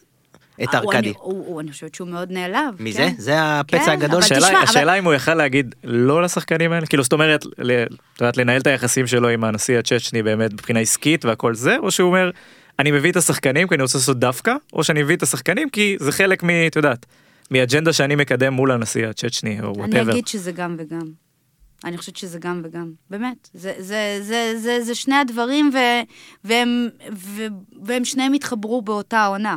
את אה, ארכדי. אני- אני חושבת שהוא מאוד נעלב. מזה? כן. זה הפצע כן, הגדול. השאלה, תשמע, השאלה אם הוא יכל להגיד לא לשחקנים האלה, כאילו זאת אומרת, ל- את יודעת, לנהל את היחסים שלו עם הנשיא הצ'צ'ני באמת מבחינה עסקית והכל זה, או שהוא אומר, אני מביא את השחקנים כי אני רוצה לעשות דווקא, או שאני מביא את השחקנים כי זה חלק מ... את יודעת, מאג'נדה שאני מקדם מול הנשיא הצ'צ'ני או אני whatever. אגיד שזה גם וגם. אני חושבת שזה גם וגם, באמת. זה, זה, זה, זה, זה שני הדברים, ו, והם, ו, והם שניהם התחברו באותה עונה.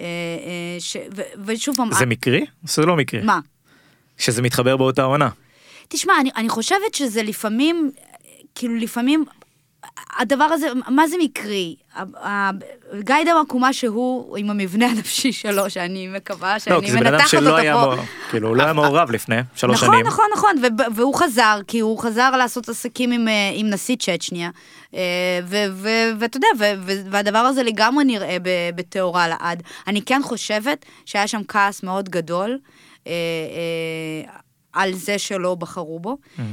אה, אה, ש, ו, ושוב פעם, זה מקרי? זה לא מקרי. מה? שזה מתחבר באותה עונה. תשמע, אני, אני חושבת שזה לפעמים, כאילו לפעמים, הדבר הזה, מה זה מקרי? ה- ה- גיא דמקומה שהוא, עם המבנה הנפשי שלו, שאני מקווה לא, שאני כי זה בן אדם מנתחת אותו שלא היה, פה. מעורב, כאילו, הוא לא היה מעורב לפני שלוש נכון, שנים. נכון, נכון, וב- והוא חזר, כי הוא חזר לעשות עסקים עם, אה, נשיא צ'צ'ניה, אה, ואתה יודע, והדבר הזה לגמרי נראה בטהורה לעד. אני כן חושבת שהיה שם כעס מאוד גדול. על זה שלא בחרו בו. אה,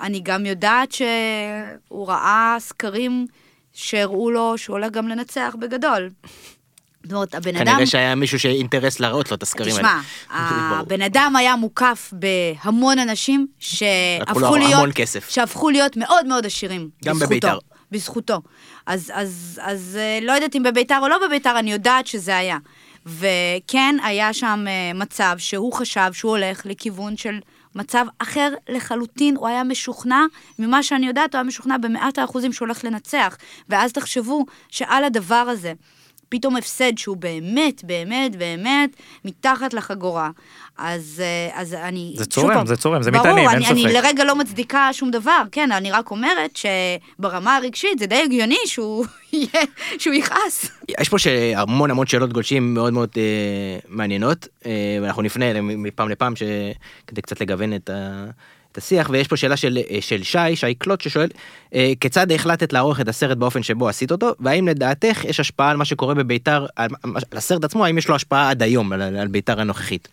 אני גם יודעת שהוא ראה סקרים שהראו לו שהוא הולך גם לנצח בגדול. זאת אומרת, הבן אדם... כנראה שהיה מישהו שאינטרס להראות לו את הסקרים האלה. תשמע. הבן אדם היה מוקף בהמון אנשים שהפכו להיות, המון כסף. שהפכו להיות מאוד מאוד עשירים. גם בבית"ר. בזכותו. אז, אז, אז אה, לא יודעת אם בביתר או לא בביתר, אני יודעת שזה היה. וכן, היה שם אה, מצב שהוא חשב שהוא הולך לכיוון של מצב אחר לחלוטין, הוא היה משוכנע, ממה שאני יודעת, הוא היה משוכנע במאת האחוזים שהוא הולך לנצח. ואז תחשבו שעל הדבר הזה, פתאום הפסד שהוא באמת, באמת, באמת מתחת לחגורה. אז, אה, אז אני... זה שוב צורם, פעם, זה צורם, זה ברור, מטענים, אין אני, אני ספק. לרגע לא מצדיקה שום דבר, כן, אני רק אומרת שברמה הרגשית זה די הגיוני שהוא שהוא יכעס. יש פה המון המון שאלות גולשים מאוד מאוד אה, מעניינות, אה, ואנחנו נפנה אליהם מפעם לפעם ש... כדי קצת לגוון את, ה... את השיח, ויש פה שאלה של, אה, של שי, שי קלוט, ששואל, אה, כיצד החלטת לערוך את הסרט באופן שבו עשית אותו, והאם לדעתך יש השפעה על מה שקורה בביתר, על, על הסרט עצמו, האם יש לו השפעה עד היום על, על ביתר הנוכחית?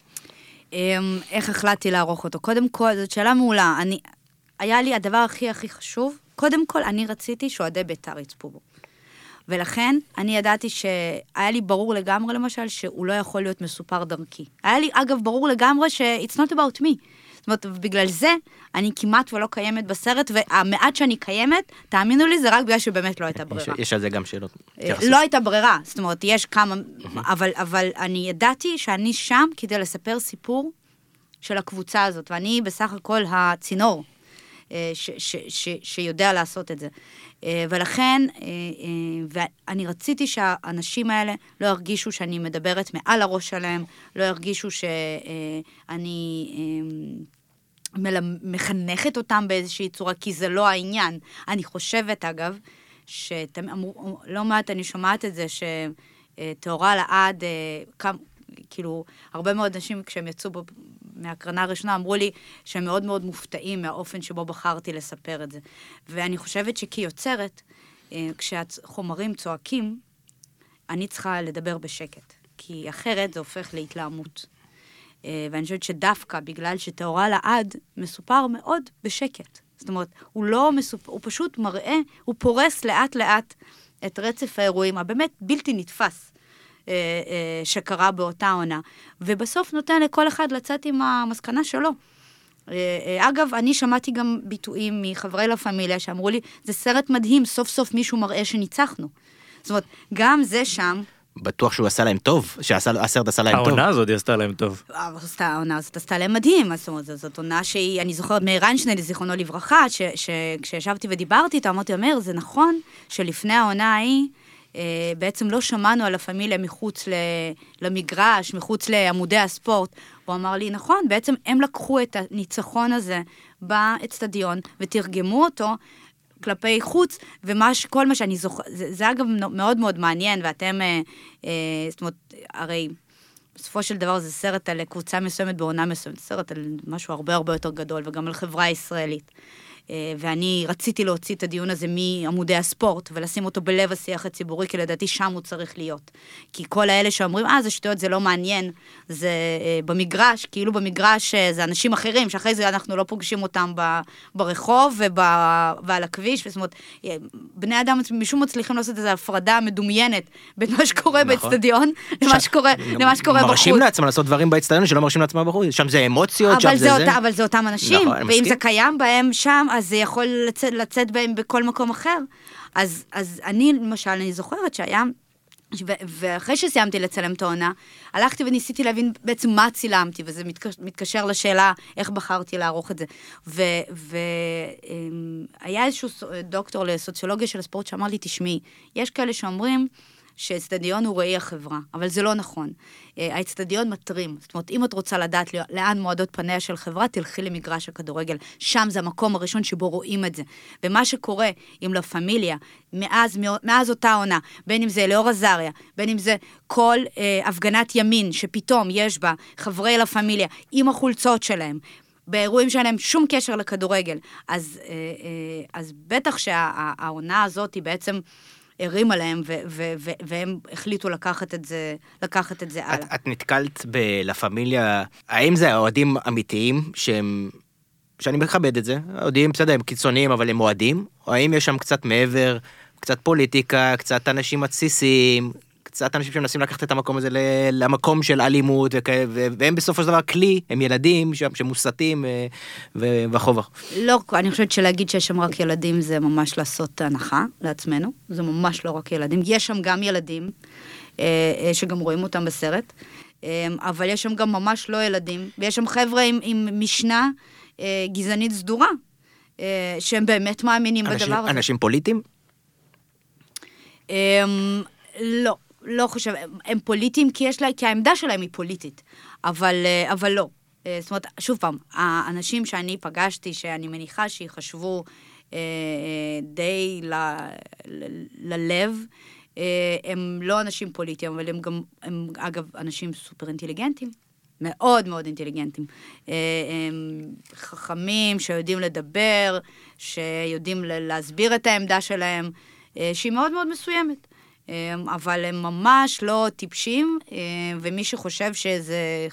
אמ, איך החלטתי לערוך אותו? קודם כל, זאת שאלה מעולה. אני, היה לי הדבר הכי הכי חשוב, קודם כל, אני רציתי שאוהדי בית"ר יצפו בו. ולכן, אני ידעתי שהיה לי ברור לגמרי, למשל, שהוא לא יכול להיות מסופר דרכי. היה לי, אגב, ברור לגמרי ש-it's not about me. זאת אומרת, בגלל זה אני כמעט ולא קיימת בסרט, והמעט שאני קיימת, תאמינו לי, זה רק בגלל שבאמת לא הייתה ברירה. יש על זה גם שאלות. אה. לא הייתה ברירה, זאת אומרת, יש כמה, אבל, אבל אני ידעתי שאני שם כדי לספר סיפור של הקבוצה הזאת, ואני בסך הכל הצינור ש, ש, ש, שיודע לעשות את זה. אה, ולכן, אה, אה, ואני רציתי שהאנשים האלה לא ירגישו שאני מדברת מעל הראש שלהם, לא ירגישו שאני... מחנכת אותם באיזושהי צורה, כי זה לא העניין. אני חושבת, אגב, שאתם אמרו, לא מעט אני שומעת את זה, שטהורה לעד, אה, כאילו, הרבה מאוד אנשים כשהם יצאו מהקרנה הראשונה אמרו לי שהם מאוד מאוד מופתעים מהאופן שבו בחרתי לספר את זה. ואני חושבת שכיוצרת, אה, כשהחומרים צועקים, אני צריכה לדבר בשקט, כי אחרת זה הופך להתלהמות. אה, ואני חושבת שדווקא בגלל שטהורה לעד מסופר מאוד בשקט. זאת אומרת, הוא לא מסופר, הוא פשוט מראה, הוא פורס לאט לאט את רצף האירועים הבאמת בלתי נתפס שקרה באותה עונה, ובסוף נותן לכל אחד לצאת עם המסקנה שלו. אה, אה, אגב, אני שמעתי גם ביטויים מחברי לה פמיליה שאמרו לי, זה סרט מדהים, סוף סוף מישהו מראה שניצחנו. זאת אומרת, גם זה שם, בטוח שהוא עשה להם טוב, שהסרט עשה להם טוב. העונה הזאת היא עשתה להם טוב. העונה הזאת עשתה להם מדהים, זאת אומרת, זאת עונה שהיא, אני זוכרת מאיר איינשטיין, זיכרונו לברכה, ש- שכשישבתי ודיברתי איתו, אמרתי מאיר, זה נכון שלפני העונה ההיא, אה, בעצם לא שמענו על הפמיליה מחוץ למגרש, מחוץ לעמודי הספורט. הוא אמר לי, נכון, בעצם הם לקחו את הניצחון הזה באצטדיון ותרגמו אותו כלפי חוץ, וכל מה שאני זוכרת, זה, זה אגב מאוד מאוד מעניין, ואתם, אה, אה, זאת אומרת, הרי בסופו של דבר זה סרט על קבוצה מסוימת בעונה מסוימת, סרט על משהו הרבה הרבה יותר גדול, וגם על חברה ישראלית. אה, ואני רציתי להוציא את הדיון הזה מעמודי הספורט ולשים אותו בלב השיח הציבורי, כי לדעתי שם הוא צריך להיות. כי כל האלה שאומרים, אה, זה שטויות, זה לא מעניין, זה אה, במגרש, כאילו במגרש אה, זה אנשים אחרים, שאחרי זה אנחנו לא פוגשים אותם ב, ברחוב וב, ועל הכביש, זאת אומרת, בני אדם משום מצליחים לעשות איזו הפרדה מדומיינת בין מה שקורה נכון. באצטדיון למה שקורה, למה שקורה בחוץ. מרשים לעצמם לעשות דברים באצטדיון שלא מרשים לעצמם בחוץ, שם זה אמוציות, שם זה זה. אבל זה אותם אנשים, נכון, ואם זה קיים בהם שם, אז זה יכול לצאת, לצאת בהם בכל מקום אחר. אז, אז אני, למשל, אני זוכרת שהיה... ואחרי שסיימתי לצלם את העונה, הלכתי וניסיתי להבין בעצם מה צילמתי, וזה מתקשר, מתקשר לשאלה איך בחרתי לערוך את זה. והיה איזשהו דוקטור לסוציולוגיה של הספורט שאמר לי, תשמעי, יש כאלה שאומרים, שאצטדיון הוא ראי החברה, אבל זה לא נכון. אה, האצטדיון מטרים, זאת אומרת, אם את רוצה לדעת לאן מועדות פניה של חברה, תלכי למגרש הכדורגל. שם זה המקום הראשון שבו רואים את זה. ומה שקורה עם לה פמיליה, מאז, מאז אותה עונה, בין אם זה אלאור עזריה, בין אם זה כל אה, הפגנת ימין שפתאום יש בה חברי לה פמיליה עם החולצות שלהם, באירועים שאין להם שום קשר לכדורגל. אז, אה, אה, אז בטח שהעונה הזאת היא בעצם... הרים עליהם, ו- ו- ו- והם החליטו לקחת את זה, לקחת את זה הלאה. את, את נתקלת בלה פמיליה, האם זה אוהדים אמיתיים שהם... שאני מכבד את זה, אוהדים בסדר, הם קיצוניים, אבל הם אוהדים, או האם יש שם קצת מעבר, קצת פוליטיקה, קצת אנשים מתסיסים, קצת אנשים שמנסים לקחת את המקום הזה למקום של אלימות, והם בסופו של דבר כלי, הם ילדים שמוסתים אה, וכו'. לא, אני חושבת שלהגיד שיש שם רק ילדים זה ממש לעשות הנחה לעצמנו, זה ממש לא רק ילדים, יש שם גם ילדים אה, אה, שגם רואים אותם בסרט, אבל יש שם גם ממש לא ילדים, ויש שם חבר'ה עם, עם משנה גזענית סדורה, שהם באמת מאמינים אנשים, בדבר הזה. אנשים פוליטיים? לא, לא חושב, הם, הם פוליטיים כי יש לה, כי העמדה שלהם היא פוליטית, אבל, אה, אבל לא. אה, זאת אומרת, שוב פעם, האנשים שאני פגשתי, שאני מניחה שיחשבו אה, די ל, ל, ללב, הם לא אנשים פוליטיים, אבל הם גם, הם אגב אנשים סופר אינטליגנטים, מאוד מאוד אינטליגנטים. הם חכמים, שיודעים לדבר, שיודעים להסביר את העמדה שלהם, שהיא מאוד מאוד מסוימת. אמ, אבל הם ממש לא טיפשים, אמ, ומי שחושב שזה,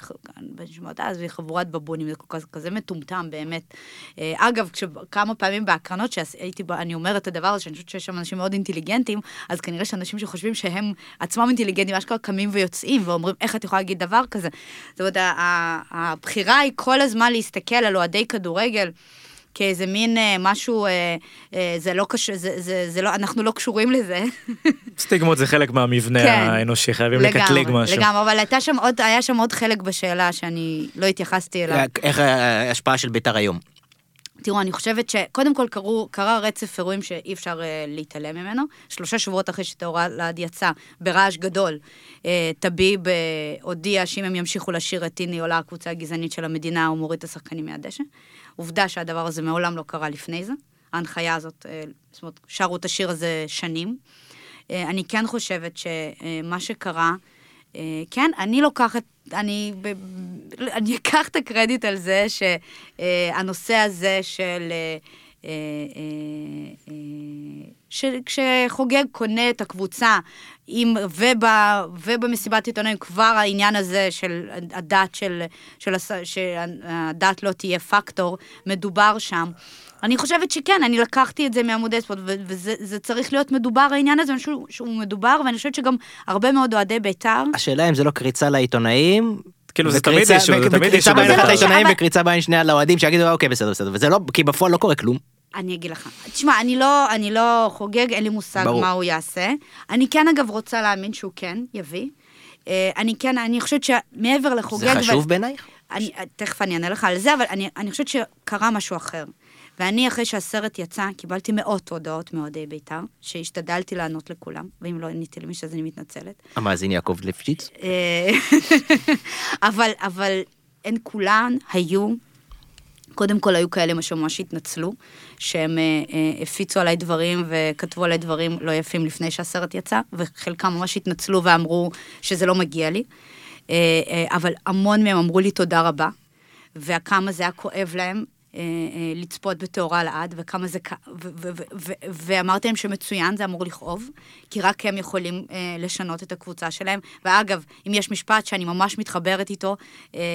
אז זה חבורת בבונים, זה כזה, כזה מטומטם באמת. אה, אגב, כמה פעמים בהקרנות שהייתי, אני אומרת את הדבר הזה, שאני חושבת שיש שם אנשים מאוד אינטליגנטים, אז כנראה שאנשים שחושבים שהם עצמם אינטליגנטים, אשכרה קמים ויוצאים ואומרים, איך את יכולה להגיד דבר כזה? זאת אומרת, הבחירה היא כל הזמן להסתכל על אוהדי כדורגל. כאיזה מין אה, משהו, אה, אה, זה לא קשור, זה, זה, זה לא, אנחנו לא קשורים לזה. סטיגמות זה חלק מהמבנה כן, האנושי, חייבים לגמרי, לקטלג משהו. לגמרי, אבל הייתה שם עוד, היה שם עוד חלק בשאלה שאני לא התייחסתי אליו. איך ההשפעה של בית"ר היום? תראו, אני חושבת שקודם כל קרו, קרה רצף אירועים שאי אפשר uh, להתעלם ממנו. שלושה שבועות אחרי שטהורה לעד יצא, ברעש גדול, uh, טביב uh, הודיע שאם הם ימשיכו לשיר את טיני עולה הקבוצה הגזענית של המדינה, הוא מוריד את השחקנים מהדשא. עובדה שהדבר הזה מעולם לא קרה לפני זה. ההנחיה הזאת, אה, זאת אומרת, שרו את השיר הזה שנים. אה, אני כן חושבת שמה שקרה, אה, כן, אני לוקחת, אני, אני אקח את הקרדיט על זה שהנושא הזה של... כשחוגג קונה את הקבוצה, עם, וב, ובמסיבת עיתונאים כבר העניין הזה של הדת, של, של, שהדת לא תהיה פקטור, מדובר שם. אני חושבת שכן, אני לקחתי את זה מעמודי ספורט, וזה צריך להיות מדובר, העניין הזה, שהוא מדובר, ואני חושבת שגם הרבה מאוד אוהדי בית"ר. השאלה אם זה לא קריצה לעיתונאים, כאילו זה תמיד אישו, זה תמיד אישו. בעין אחת לעיתונאים וקריצה בעין שנייה לאוהדים שיגידו אוקיי בסדר בסדר, וזה לא, כי בפועל לא קורה כלום. אני אגיד לך. תשמע, אני לא, אני לא חוגג, אין לי מושג ברור. מה הוא יעשה. אני כן, אגב, רוצה להאמין שהוא כן יביא. אה, אני כן, אני חושבת שמעבר לחוגג... זה חשוב ו... בעינייך? אני, תכף אני אענה לך על זה, אבל אני, אני חושבת שקרה משהו אחר. ואני, אחרי שהסרט יצא, קיבלתי מאות הודעות מאוהדי בית"ר, שהשתדלתי לענות לכולם, ואם לא עניתי למישהו אז אני מתנצלת. המאזין יעקב לפשיץ? אה, אבל, אבל הן כולן היו קודם כל היו כאלה שממש התנצלו, שהם אה, אה, הפיצו עליי דברים וכתבו עליי דברים לא יפים לפני שהסרט יצא, וחלקם ממש התנצלו ואמרו שזה לא מגיע לי. אה, אה, אבל המון מהם אמרו לי תודה רבה, וכמה זה היה כואב להם. אה, אה, לצפות בתאורה לעד, וכמה זה... ואמרתי להם שמצוין, זה אמור לכאוב, כי רק הם יכולים אה, לשנות את הקבוצה שלהם. ואגב, אם יש משפט שאני ממש מתחברת איתו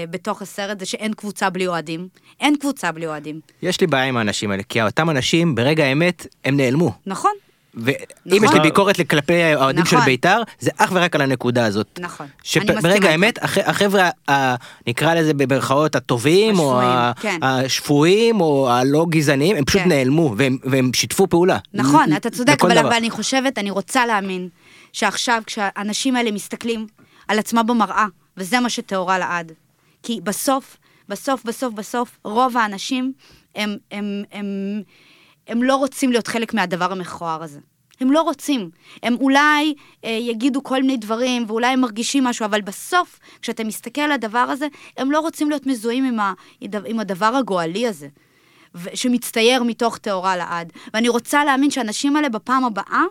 בתוך הסרט, זה שאין קבוצה בלי אוהדים. אין קבוצה בלי אוהדים. יש לי בעיה עם האנשים האלה, כי אותם אנשים, ברגע האמת, הם נעלמו. נכון. ואם נכון. יש לי ביקורת כלפי האוהדים נכון. של בית"ר, זה אך ורק על הנקודה הזאת. נכון. שברגע האמת, החבר'ה, נקרא לזה במרכאות הטובים, או כן. השפויים, או הלא גזעניים, הם פשוט כן. נעלמו, והם, שיתפו פעולה. נכון, אתה צודק, אבל, אבל אני חושבת, אני רוצה להאמין, שעכשיו כשהאנשים האלה מסתכלים על עצמם במראה, וזה מה שטהורה לעד. כי בסוף, בסוף, בסוף, בסוף, רוב האנשים הם, הם, הם, הם הם לא רוצים להיות חלק מהדבר המכוער הזה. הם לא רוצים. הם אולי אה, יגידו כל מיני דברים, ואולי הם מרגישים משהו, אבל בסוף, כשאתה מסתכל על הדבר הזה, הם לא רוצים להיות מזוהים עם, ה, עם הדבר הגואלי הזה, שמצטייר מתוך טהורה לעד. ואני רוצה להאמין שהאנשים האלה בפעם הבאה,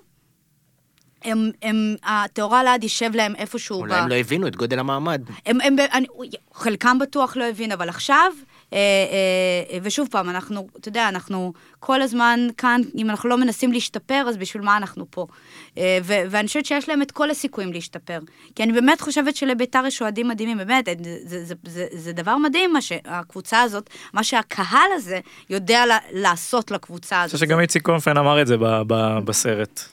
הם, הם, הטהורה לעד יישב להם איפשהו. אולי ב... הם לא הבינו את גודל המעמד. הם, הם, אני, חלקם בטוח לא הבין, אבל עכשיו ושוב פעם, אנחנו, אתה יודע, אנחנו כל הזמן כאן, אם אנחנו לא מנסים להשתפר, אז בשביל מה אנחנו פה? אה, ואני חושבת שיש להם את כל הסיכויים להשתפר. כי אני באמת חושבת שלביתר יש אוהדים מדהימים, באמת, זה, זה, זה, זה, זה דבר מדהים מה שהקבוצה הזאת, מה שהקהל הזה יודע לעשות לקבוצה הזאת. אני חושב שגם איציק קונפן אמר את זה בסרט.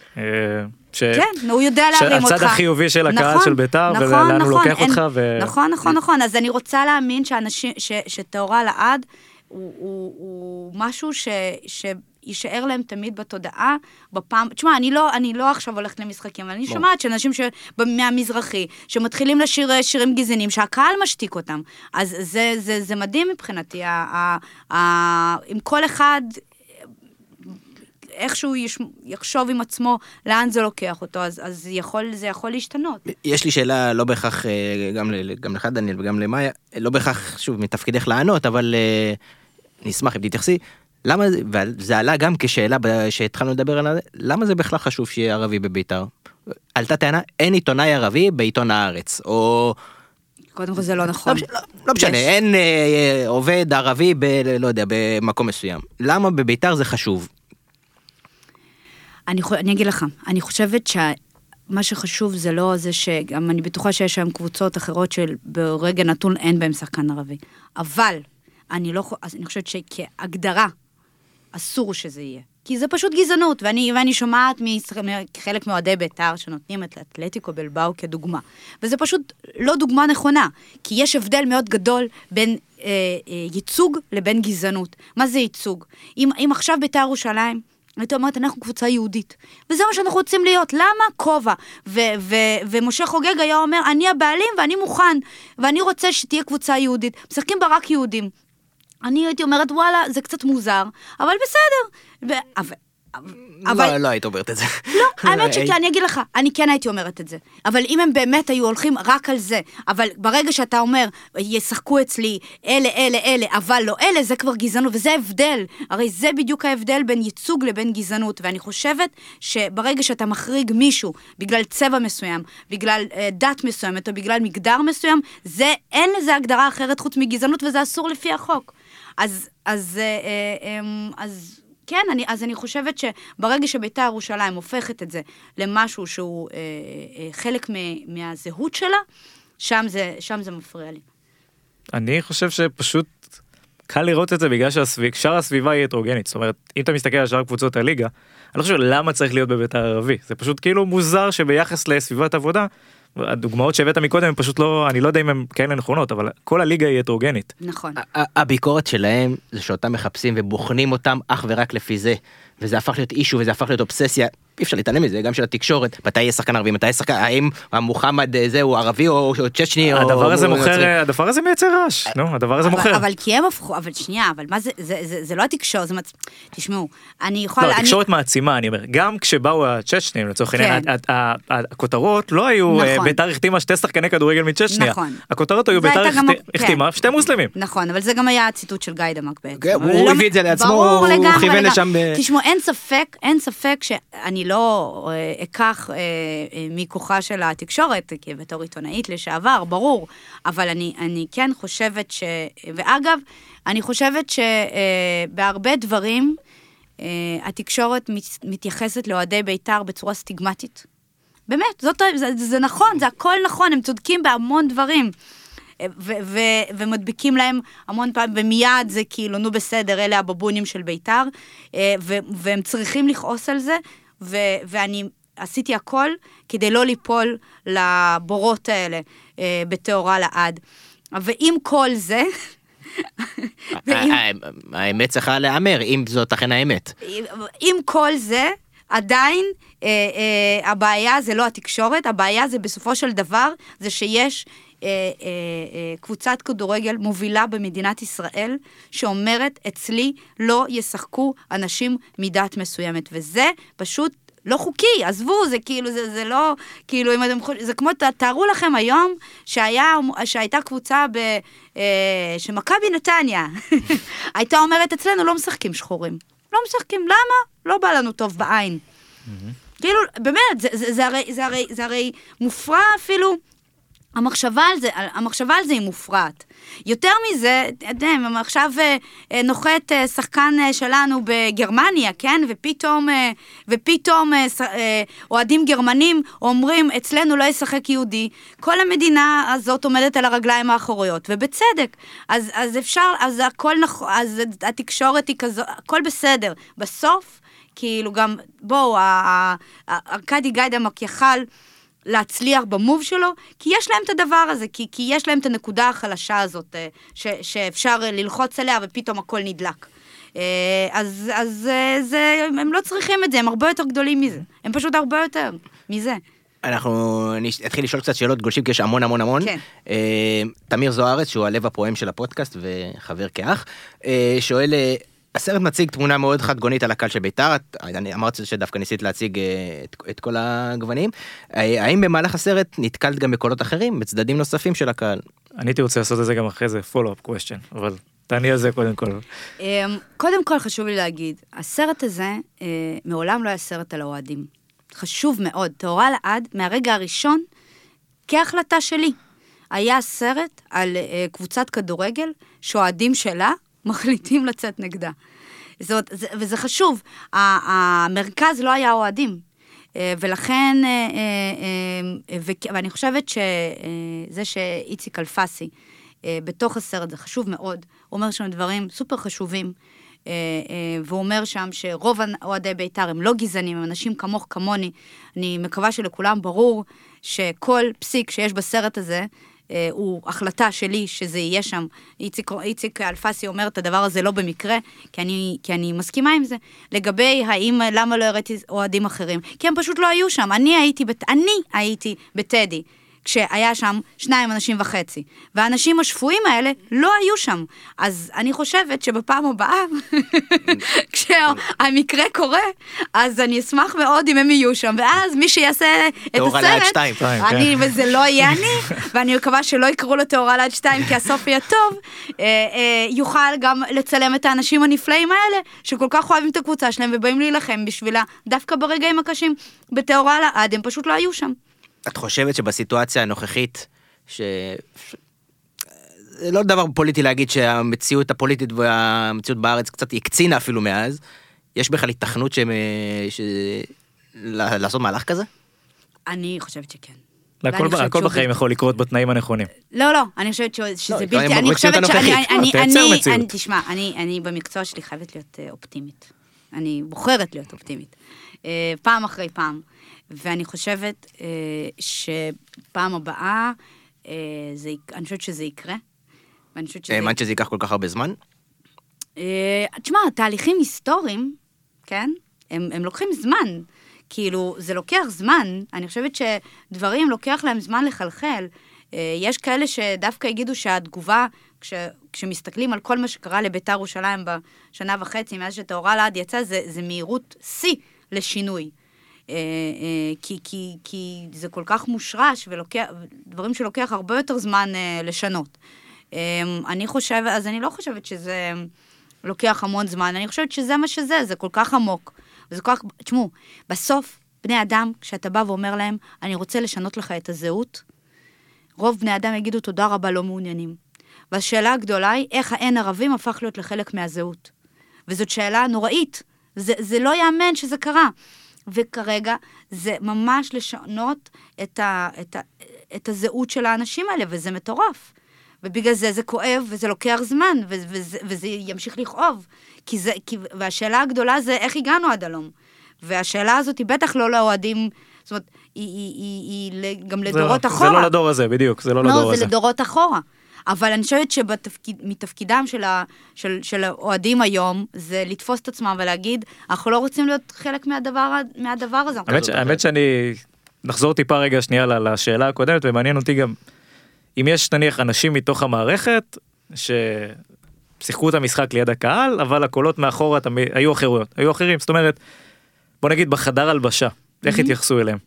ש... כן, הוא יודע להרים אותך. שהצד החיובי של הקהל נכון, של בית"ר, נכון, ולאן נכון, הוא לוקח אין, אותך. ו... נכון, נכון, נכון. אז אני רוצה להאמין שאנשים, ש, שטהורה לעד הוא, הוא, הוא משהו ש, שיישאר להם תמיד בתודעה בפעם, תשמע, אני לא, אני לא עכשיו הולכת למשחקים, אבל אני בוא. שומעת שאנשים ש... מהמזרחי, שמתחילים לשיר שירים גזענים, שהקהל משתיק אותם. אז זה, זה, זה מדהים מבחינתי, ה, ה, ה, אם כל אחד איכשהו יש, יחשוב עם עצמו לאן זה לוקח אותו, אז, אז יכול, זה יכול להשתנות. יש לי שאלה, לא בהכרח, אה, גם, גם לך דניאל וגם למאיה, לא בהכרח, שוב, מתפקידך לענות, אבל אה, נשמח אם תתייחסי. למה, וזה עלה גם כשאלה שהתחלנו לדבר עליה, למה זה בכלל חשוב שיהיה ערבי בבית"ר? עלתה טענה, אין עיתונאי ערבי בעיתון הארץ, או... קודם כל זה לא נכון. לא, לא, לא משנה, יש. אין אה, עובד ערבי ב... לא יודע, במקום מסוים. למה בביתר זה חשוב? אני, אני אגיד לך, אני חושבת שמה שחשוב זה לא זה שגם אני בטוחה שיש היום קבוצות אחרות של ברגע נתון אין בהם שחקן ערבי. אבל אני לא, אני חושבת שכהגדרה אסור שזה יהיה. כי זה פשוט גזענות, ואני, ואני שומעת מחלק מאוהדי בית"ר שנותנים את אתלטיקו בלבאו כדוגמה. וזה פשוט לא דוגמה נכונה, כי יש הבדל מאוד גדול בין אה, אה, ייצוג לבין גזענות. מה זה ייצוג? אם, אם עכשיו בית"ר ירושלים הייתי אומרת, אנחנו קבוצה יהודית. וזה מה שאנחנו רוצים להיות. למה? כובע. ומשה חוגג היה אומר, אני הבעלים ואני מוכן, ואני רוצה שתהיה קבוצה יהודית. משחקים בה רק יהודים. אני הייתי אומרת, וואלה, זה קצת מוזר, אבל בסדר. ו- אבל... לא, לא היית אומרת את זה. לא, האמת שכן, אני אגיד לך, אני כן הייתי אומרת את זה. אבל אם הם באמת היו הולכים רק על זה, אבל ברגע שאתה אומר, ישחקו אצלי אלה, אלה, אלה, אבל לא אלה, זה כבר גזענות, וזה הבדל. הרי זה בדיוק ההבדל בין ייצוג לבין גזענות, ואני חושבת שברגע שאתה מחריג מישהו בגלל צבע מסוים, בגלל אה, דת מסוימת או בגלל מגדר מסוים, זה, אין לזה הגדרה אחרת חוץ מגזענות, וזה אסור לפי החוק. אז, אז, אה, אה, אמ, אז, אז כן, אני, אז אני חושבת שברגע שביתר ירושלים הופכת את זה למשהו שהוא אה, אה, חלק מ, מהזהות שלה, שם זה, שם זה מפריע לי. אני חושב שפשוט קל לראות את זה בגלל ששאר הסביבה היא הטרוגנית. זאת אומרת, אם אתה מסתכל על שאר קבוצות הליגה, אני לא חושב למה צריך להיות בביתר ערבי. זה פשוט כאילו מוזר שביחס לסביבת עבודה, הדוגמאות שהבאת מקודם הם פשוט לא אני לא יודע אם הם כאלה נכונות אבל כל הליגה היא הטרוגנית. נכון. הביקורת שלהם זה שאותם מחפשים ובוחנים אותם אך ורק לפי זה וזה הפך להיות אישו וזה הפך להיות אובססיה אי אפשר להתעלם מזה גם של התקשורת מתי יהיה שחקן ערבי מתי יהיה שחקן האם המוחמד אה, זה הוא ערבי או צ'צ'ני הדבר הזה מוכר הדבר הזה מייצר רעש נו הדבר הזה מוכר אבל כי הם הפכו אבל שנייה אבל מה זה זה לא התקשורת זה תשמעו אני יכולה לא, התקשורת מעצימה אני אומר גם כשבאו הצ'צ'נים לצורך העניין כן. הכותרות לא היו אה, נכון. ביתר החתימה שתי שחקני כדורגל מצ'צ'ניה נכון. הכותרות היו ביתר החתימה כן. שתי מוסלמים נכון אבל זה גם היה הציטוט של גיא דמק בעצם כן, הוא לא- הביא את זה לעצמו הוא כיוון לשם תשמעו אין ספק, אין ספק שאני לא אה, אקח אה, אה, מכוחה של התקשורת, כי בתור עיתונאית לשעבר, ברור, אבל אני, אני כן חושבת ש... ואגב, אני חושבת שבהרבה דברים התקשורת מתייחסת לאוהדי בית"ר בצורה סטיגמטית. באמת, זאת, זה, זה נכון, זה הכל נכון, הם צודקים בהמון דברים. ומדביקים להם המון פעמים, ומיד זה כאילו, נו בסדר, אלה הבבונים של בית"ר, אה, והם צריכים לכעוס על זה, ואני עשיתי הכל כדי לא ליפול לבורות האלה אה, בטהורה לעד. ועם כל זה, האמת צריכה להיאמר, אם זאת אכן האמת. עם כל זה, עדיין אה, אה, הבעיה זה לא התקשורת, הבעיה זה בסופו של דבר, זה שיש אה, אה, אה, קבוצת כדורגל מובילה במדינת ישראל, שאומרת, אצלי לא ישחקו אנשים מדת מסוימת, וזה פשוט לא חוקי, עזבו, זה כאילו, זה, זה לא, כאילו, אם אתם חושבים, זה כמו, תארו לכם היום שהיה, שהייתה קבוצה ב... אה, שמכבי נתניה הייתה אומרת, אצלנו לא משחקים שחורים. לא משחקים, למה? לא בא לנו טוב בעין. כאילו, באמת, זה, זה, זה, הרי, זה, הרי, זה הרי מופרע אפילו. המחשבה על זה, המחשבה על זה היא מופרעת. יותר מזה, אתם יודעים, עכשיו אה, אה, נוחת אה, שחקן שלנו בגרמניה, כן? ופתאום, ופתאום אוהדים גרמנים אומרים, אצלנו לא ישחק יהודי. כל המדינה הזאת עומדת על הרגליים האחוריות, ובצדק. אז, אז אפשר, אז הכל נכון, אז התקשורת היא כזו, הכל בסדר. בסוף, כאילו גם, בואו, ארכדי גיידמק יכל... להצליח במוב שלו, כי יש להם את הדבר הזה, כי, כי יש להם את הנקודה החלשה הזאת אה, ש, שאפשר אה, ללחוץ עליה ופתאום הכל נדלק. אה, אז, אז זה, הם לא צריכים את זה, הם הרבה יותר גדולים מזה. הם פשוט הרבה יותר מזה. אנחנו נתחיל לשאול קצת שאלות גולשים כי יש המון המון המון. כן. תמיר זוארץ שהוא הלב הפועם של הפודקאסט וחבר כאח שואל הסרט מציג תמונה מאוד חד גונית על הקהל של בית"ר, אני אמרתי שדווקא ניסית להציג אה, את, את כל הגוונים. אה, האם במהלך הסרט נתקלת גם בקולות אחרים, בצדדים נוספים של הקהל? אני הייתי רוצה לעשות את זה גם אחרי זה, follow-up question, אבל תעני על זה קודם כל. אמ, קודם כל חשוב לי להגיד, הסרט הזה אה, מעולם לא היה סרט על האוהדים. חשוב מאוד, טהורה לעד, מהרגע הראשון, כהחלטה שלי. היה סרט על קבוצת כדורגל שאוהדים שלה מחליטים לצאת נגדה. זאת, זה, וזה חשוב, המרכז לא היה אוהדים. אה, ולכן, אה, אה, ואני חושבת שזה שאיציק אלפסי בתוך הסרט, זה חשוב מאוד, הוא אומר שם דברים סופר חשובים, והוא אומר שם שרוב אוהדי בית"ר הם לא גזענים, הם אנשים כמוך כמוני. אני מקווה שלכולם ברור שכל פסיק שיש בסרט הזה, הוא החלטה שלי שזה יהיה שם. איציק, איציק אלפסי אומר את הדבר הזה לא במקרה, כי אני, כי אני מסכימה עם זה. לגבי האם, למה לא הראיתי אוהדים אחרים? כי הם פשוט לא היו שם. אני הייתי, אני הייתי בטדי. כשהיה שם שניים אנשים וחצי. והאנשים השפויים האלה לא היו שם. אז אני חושבת שבפעם הבאה, כשהמקרה קורה, אז אני אשמח מאוד אם הם יהיו שם, ואז מי שיעשה את הסרט, אני, כן. וזה לא יהיה אני, ואני מקווה שלא יקראו לו תאורה ליד שתיים, כי הסוף יהיה טוב, אה, אה, יוכל גם לצלם את האנשים הנפלאים האלה, שכל כך אוהבים את הקבוצה שלהם ובאים להילחם בשבילה, דווקא ברגעים הקשים, בתאורה לעד, הם פשוט לא היו שם. את חושבת שבסיטואציה הנוכחית, ש... זה לא דבר פוליטי להגיד שהמציאות הפוליטית והמציאות בארץ קצת הקצינה אפילו מאז, יש בכלל התכנות שהם... ש... לעשות מהלך כזה? אני חושבת שכן. הכל, הכל בחיים יכול לקרות בתנאים הנכונים. לא, לא, אני חושבת שזה לא, בלתי, אני חושבת שאני, אני, אני, אני, תשמע, אני, אני במקצוע שלי חייבת להיות אה, אופטימית. אני בוחרת להיות אופטימית. אה, פעם אחרי פעם. ואני חושבת אה, שפעם הבאה, אה, זה, אני חושבת שזה יקרה. ואני חושבת שזה... האמנת שזה ייקח כל כך הרבה זמן? אה, תשמע, תהליכים היסטוריים, כן? הם, הם לוקחים זמן. כאילו, זה לוקח זמן. אני חושבת שדברים לוקח להם זמן לחלחל. אה, יש כאלה שדווקא יגידו שהתגובה, כש, כשמסתכלים על כל מה שקרה לביתר ירושלים בשנה וחצי, מאז שטהורה לעד יצא, זה, זה מהירות שיא לשינוי. אה, אה, כי, כי, כי זה כל כך מושרש, ולוקח, דברים שלוקח הרבה יותר זמן אה, לשנות. אני חושבת, אז אני לא חושבת שזה לוקח המון זמן, אני חושבת שזה מה שזה, זה כל כך עמוק. וזה כל כך, תשמעו, בסוף, בני אדם, כשאתה בא ואומר להם, אני רוצה לשנות לך את הזהות, רוב בני אדם יגידו תודה רבה, לא מעוניינים. והשאלה הגדולה היא, איך האין ערבים הפך להיות לחלק מהזהות. וזאת שאלה נוראית. זה, זה לא ייאמן שזה קרה. וכרגע זה ממש לשנות את, ה, את, ה, את הזהות של האנשים האלה, וזה מטורף. ובגלל זה זה כואב, וזה לוקח זמן, וזה, וזה, וזה ימשיך לכאוב. כי זה, כי, והשאלה הגדולה זה איך הגענו עד הלום. והשאלה הזאת היא בטח לא לאוהדים, זאת אומרת, היא, היא, היא, היא גם לדורות זה, אחורה. זה לא לדור הזה, בדיוק, זה לא, לא לדור לא, הזה. זה לדורות אחורה. אבל אני חושבת שמתפקידם של, ה, של, של האוהדים היום, זה לתפוס את עצמם ולהגיד, אנחנו לא רוצים להיות חלק מהדבר, מהדבר הזה. האמת, ש, האמת שאני, נחזור טיפה רגע שנייה לשאלה הקודמת, ומעניין אותי גם, אם יש נניח אנשים מתוך המערכת, ששיחקו את המשחק ליד הקהל, אבל הקולות מאחורה תמיד, היו אחרויות, היו אחרים, זאת אומרת, בוא נגיד בחדר הלבשה, איך התייחסו אליהם?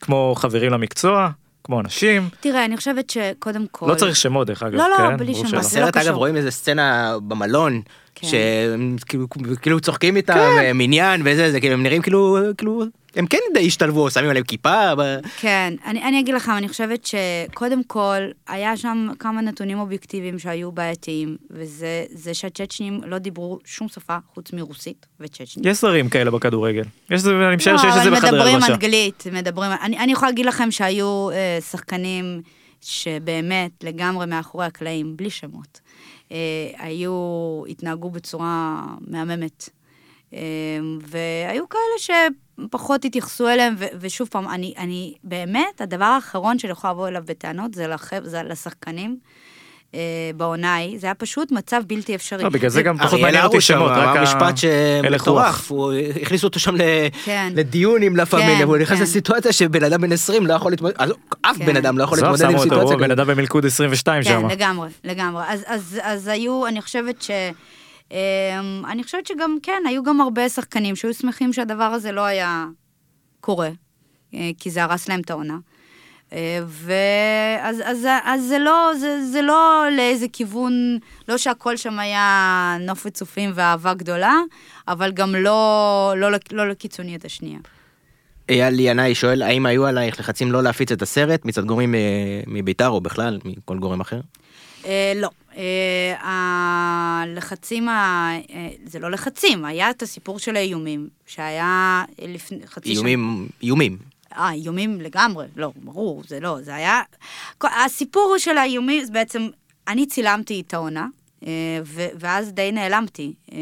כמו חברים למקצוע? כמו אנשים. תראה, אני חושבת שקודם כל... לא צריך שמות, דרך אגב. לא, לא, כן? בלי שמות. זה לא בסרט אגב קשור. רואים איזה סצנה במלון, כן. שהם כאילו- כאילו צוחקים איתם אה, מניין וזה, זה כאילו הם נראים כאילו, כאילו, הם כן די השתלבו, שמים עליהם כיפה, ב- כן, אני, אני אגיד לך, אני חושבת שקודם כל, היה שם כמה נתונים אובייקטיביים שהיו בעייתיים, וזה זה שהצ'צ'נים לא דיברו שום שפה חוץ מרוסית וצ'צ'נית. יש זרים כאלה בכדורגל. יש זה, אני משער שיש את זה לא, בחדרי מדברים הלבשה. אנגלית, מדברים... אני, אני יכולה להגיד לכם שהיו אה, שחקנים שבאמת לגמרי מאחורי הקלעים, בלי שמות, היו, התנהגו בצורה מהממת. אה, והיו כאלה שפחות התייחסו אליהם, ו- ושוב פעם, אני, אני באמת, הדבר האחרון שאני יכולה לבוא אליו בטענות זה, לחב, זה לשחקנים. אה, בעונה ההיא, זה היה פשוט מצב בלתי אפשרי. לא, בגלל זה גם פחות מעניין אותי שמות, רק אמר ה- משפט הלך שמטורף, הוא הכניס אותו שם ל- כן. לדיון עם לה כן, פמיליה, והוא נכנס כן. לסיטואציה שבן אדם בן 20 לא יכול להתמודד, אז אף. בן אדם לא יכול להתמודד עם סיטואציה הוא בן כזאת. אדם במלכוד 22 שם. כן, לגמרי, לגמרי. אז, אז, אז היו, אני חושבת ש... אמ, אני חושבת שגם, כן, היו גם הרבה שחקנים שהיו שמחים שהדבר הזה לא היה קורה, אה, כי זה הרס להם את העונה. אה, ואז אז, אז זה, לא, זה, זה לא לאיזה כיוון, לא שהכל שם היה נוף וצופים ואהבה גדולה, אבל גם לא, לא, לא, לא לקיצוניות השנייה. אייל ינאי שואל האם היו עלייך לחצים לא להפיץ את הסרט מצד גורמים אה, מביתר או בכלל מכל גורם אחר? אה, לא. אה, הלחצים, ה... אה, זה לא לחצים, היה את הסיפור של האיומים, שהיה לפני חצי שנה. איומים, איומים. אה, איומים לגמרי, לא, ברור, זה לא, זה היה... הסיפור של האיומים, בעצם, אני צילמתי את העונה, אה, ואז די נעלמתי. אה,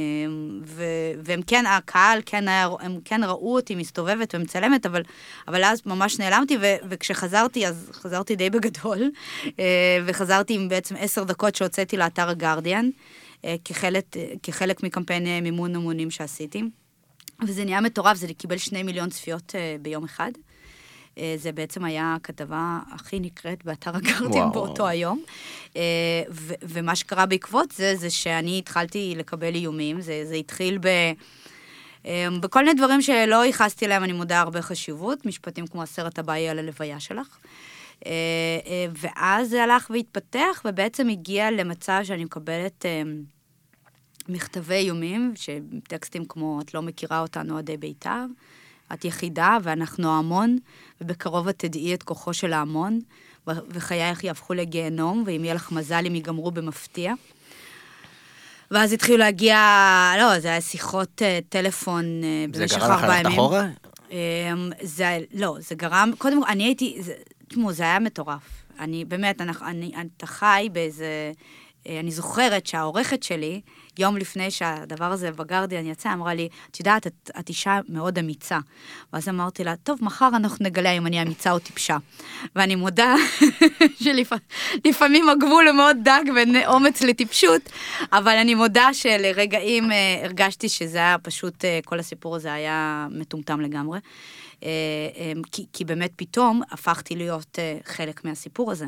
והם כן, הקהל כן היה, הם כן ראו אותי מסתובבת ומצלמת, אבל, אבל אז ממש נעלמתי, וכשחזרתי, אז חזרתי די בגדול, אה, וחזרתי עם בעצם עשר דקות שהוצאתי לאתר הגרדיאן, כחלק, כחלק מקמפיין מימון המונים שעשיתי. וזה נהיה מטורף, זה קיבל שני מיליון צפיות ביום אחד. אה, זה בעצם היה הכתבה הכי נקראת באתר וואו. באותו היום. אה, ו- ומה שקרה בעקבות זה, זה שאני התחלתי לקבל איומים, זה, זה התחיל ב... אה, בכל מיני דברים שלא ייחסתי להם, אני מודה, הרבה חשיבות, משפטים כמו הסרט הבא יהיה על הלוויה שלך. אה, ואז זה הלך והתפתח, ובעצם הגיע למצב שאני מקבלת מכתבי איומים, שטקסטים כמו, את לא מכירה אותנו אוהדי בית"ר, את יחידה ואנחנו המון, ובקרוב את תדעי את כוחו של ההמון, וחייך יהפכו לגיהנום, ואם יהיה לך מזל הם ייגמרו במפתיע. ואז התחילו להגיע, לא, זה היה שיחות אה, טלפון אה, זה במשך גרם לך ארבעה ללכת ימים. אחורה? אמ, זה, לא, זה גרם, קודם כל, אני הייתי, זה- תשמעו, זה היה מטורף. אני, באמת, אני, אתה חי באיזה... אה, אני זוכרת שהעורכת שלי, יום לפני שהדבר הזה בגרדיאן יצא, אמרה לי, את יודעת, את, את אישה מאוד אמיצה. ואז אמרתי לה, טוב, מחר אנחנו נגלה אם אני אמיצה או טיפשה. ואני מודה שלפעמים הגבול הוא מאוד דק בין אומץ לטיפשות, אבל אני מודה שלרגעים אה, הרגשתי שזה היה פשוט, אה, כל הסיפור הזה היה מטומטם לגמרי. אה, אה, כי, כי באמת פתאום הפכתי להיות אה, חלק מהסיפור הזה.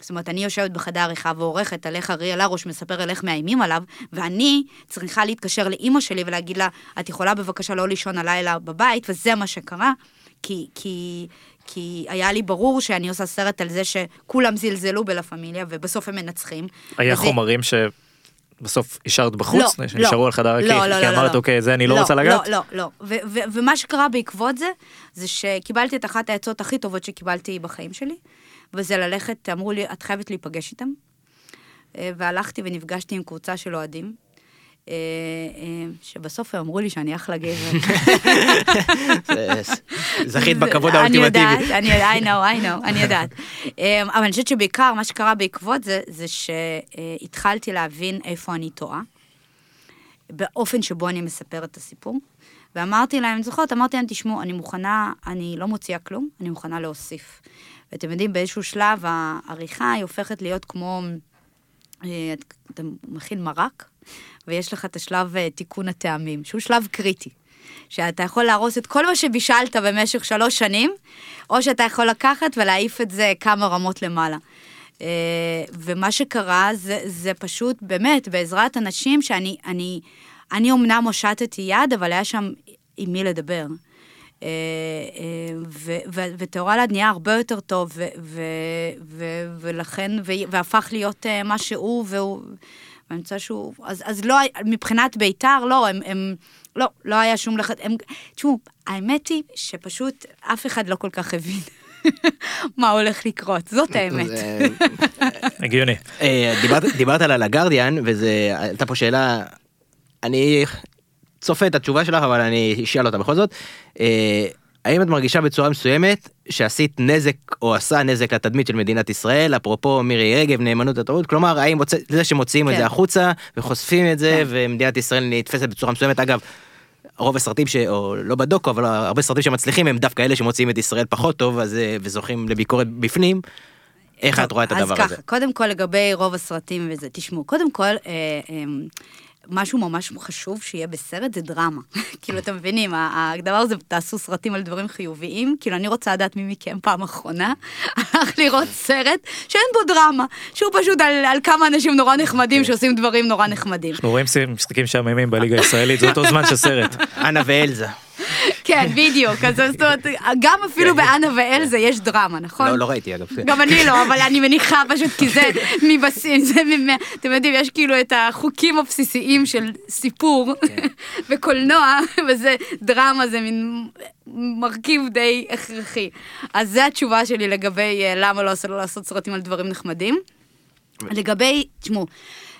זאת אומרת, אני יושבת בחדר עריכה ועורכת על איך אריאל הרוש מספר על איך מאיימים עליו, ואני צריכה להתקשר לאימא שלי ולהגיד לה, את יכולה בבקשה לא לישון הלילה בבית, וזה מה שקרה, כי, כי, כי היה לי ברור שאני עושה סרט על זה שכולם זלזלו בלה פמיליה, ובסוף הם מנצחים. היה וזה- חומרים ש... בסוף השארת בחוץ? לא, שנשארו לא. על חדר הכיף? לא, לא, כי לא, אמרת, לא. אוקיי, זה אני לא לא, רוצה לגעת? לא, לא, לא. ומה שקרה בעקבות זה, זה שקיבלתי את אחת העצות הכי טובות שקיבלתי בחיים שלי, וזה ללכת, אמרו לי, את חייבת להיפגש איתם. אה, והלכתי ונפגשתי עם קבוצה של אוהדים. אה, אה, שבסוף הם אמרו לי שאני אחלה גבר. זכית בכבוד אני האולטימטיבי. יודעת, אני יודעת, I know, I know, אני יודעת. אבל אני חושבת שבעיקר מה שקרה בעקבות זה, זה שהתחלתי להבין איפה אני טועה, באופן שבו אני מספרת את הסיפור. ואמרתי להם, זוכרת, אמרתי להם, תשמעו, אני מוכנה, אני לא מוציאה כלום, אני מוכנה להוסיף. ואתם יודעים, באיזשהו שלב העריכה היא הופכת להיות כמו, אה, אתה מכין מרק, ויש לך את השלב אה, תיקון הטעמים, שהוא שלב קריטי. שאתה יכול להרוס את כל מה שבישלת במשך שלוש שנים, או שאתה יכול לקחת ולהעיף את זה כמה רמות למעלה. אה, ומה שקרה זה, זה פשוט, באמת, בעזרת אנשים שאני, אני, אני אומנם הושטתי יד, אבל היה שם עם מי לדבר. אה, אה, ו- ו- וטהורה אלעד נהיה הרבה יותר טוב, ו- ו- ו- ולכן, ו- והפך להיות אה, מה שהוא, והוא... ואני רוצה שהוא... אז, אז לא, מבחינת בית"ר, לא, הם, הם... לא, לא היה שום לחץ. הם... תשמעו, האמת היא שפשוט אף אחד לא כל כך הבין מה הולך לקרות, זאת האמת. הגיוני. דיברת, דיברת על הגרדיאן וזה עלתה פה שאלה אני צופה את התשובה שלך אבל אני אשאל אותה בכל זאת. אה, האם את מרגישה בצורה מסוימת שעשית נזק או עשה נזק לתדמית של מדינת ישראל אפרופו מירי רגב נאמנות לתרבות כלומר האם מוצא, זה שמוציאים את כן. זה החוצה וחושפים את זה כן. ומדינת ישראל נתפסת בצורה מסוימת אגב. רוב הסרטים ש... או לא בדוקו אבל הרבה סרטים שמצליחים הם דווקא אלה שמוציאים את ישראל פחות טוב אז אה, וזוכים לביקורת בפנים. איך טוב, את רואה את הדבר אז הזה? ככה, קודם כל לגבי רוב הסרטים וזה, תשמעו, קודם כל, אה, אה, משהו ממש חשוב שיהיה בסרט זה דרמה. כאילו, אתם מבינים, הדבר הזה, תעשו סרטים על דברים חיוביים, כאילו, אני רוצה לדעת מי מכם פעם אחרונה הלך לראות סרט שאין בו דרמה, שהוא פשוט על, על כמה אנשים נורא נחמדים שעושים דברים נורא נחמדים. אנחנו רואים משחקים משעממים בליגה הישראלית, זה אותו זמן של סרט. אנה ואלזה. כן, בדיוק, אז זאת אומרת, גם אפילו באנה ואלזה יש דרמה, נכון? לא, לא ראיתי אגב. גם אני לא, אבל אני מניחה פשוט כי זה מבסיס, זה מ... אתם יודעים, יש כאילו את החוקים הבסיסיים של סיפור וקולנוע, וזה דרמה, זה מין מרכיב די הכרחי. אז זו התשובה שלי לגבי אה, למה לא עושה- לא לעשות סרטים על דברים נחמדים. לגבי, תשמעו,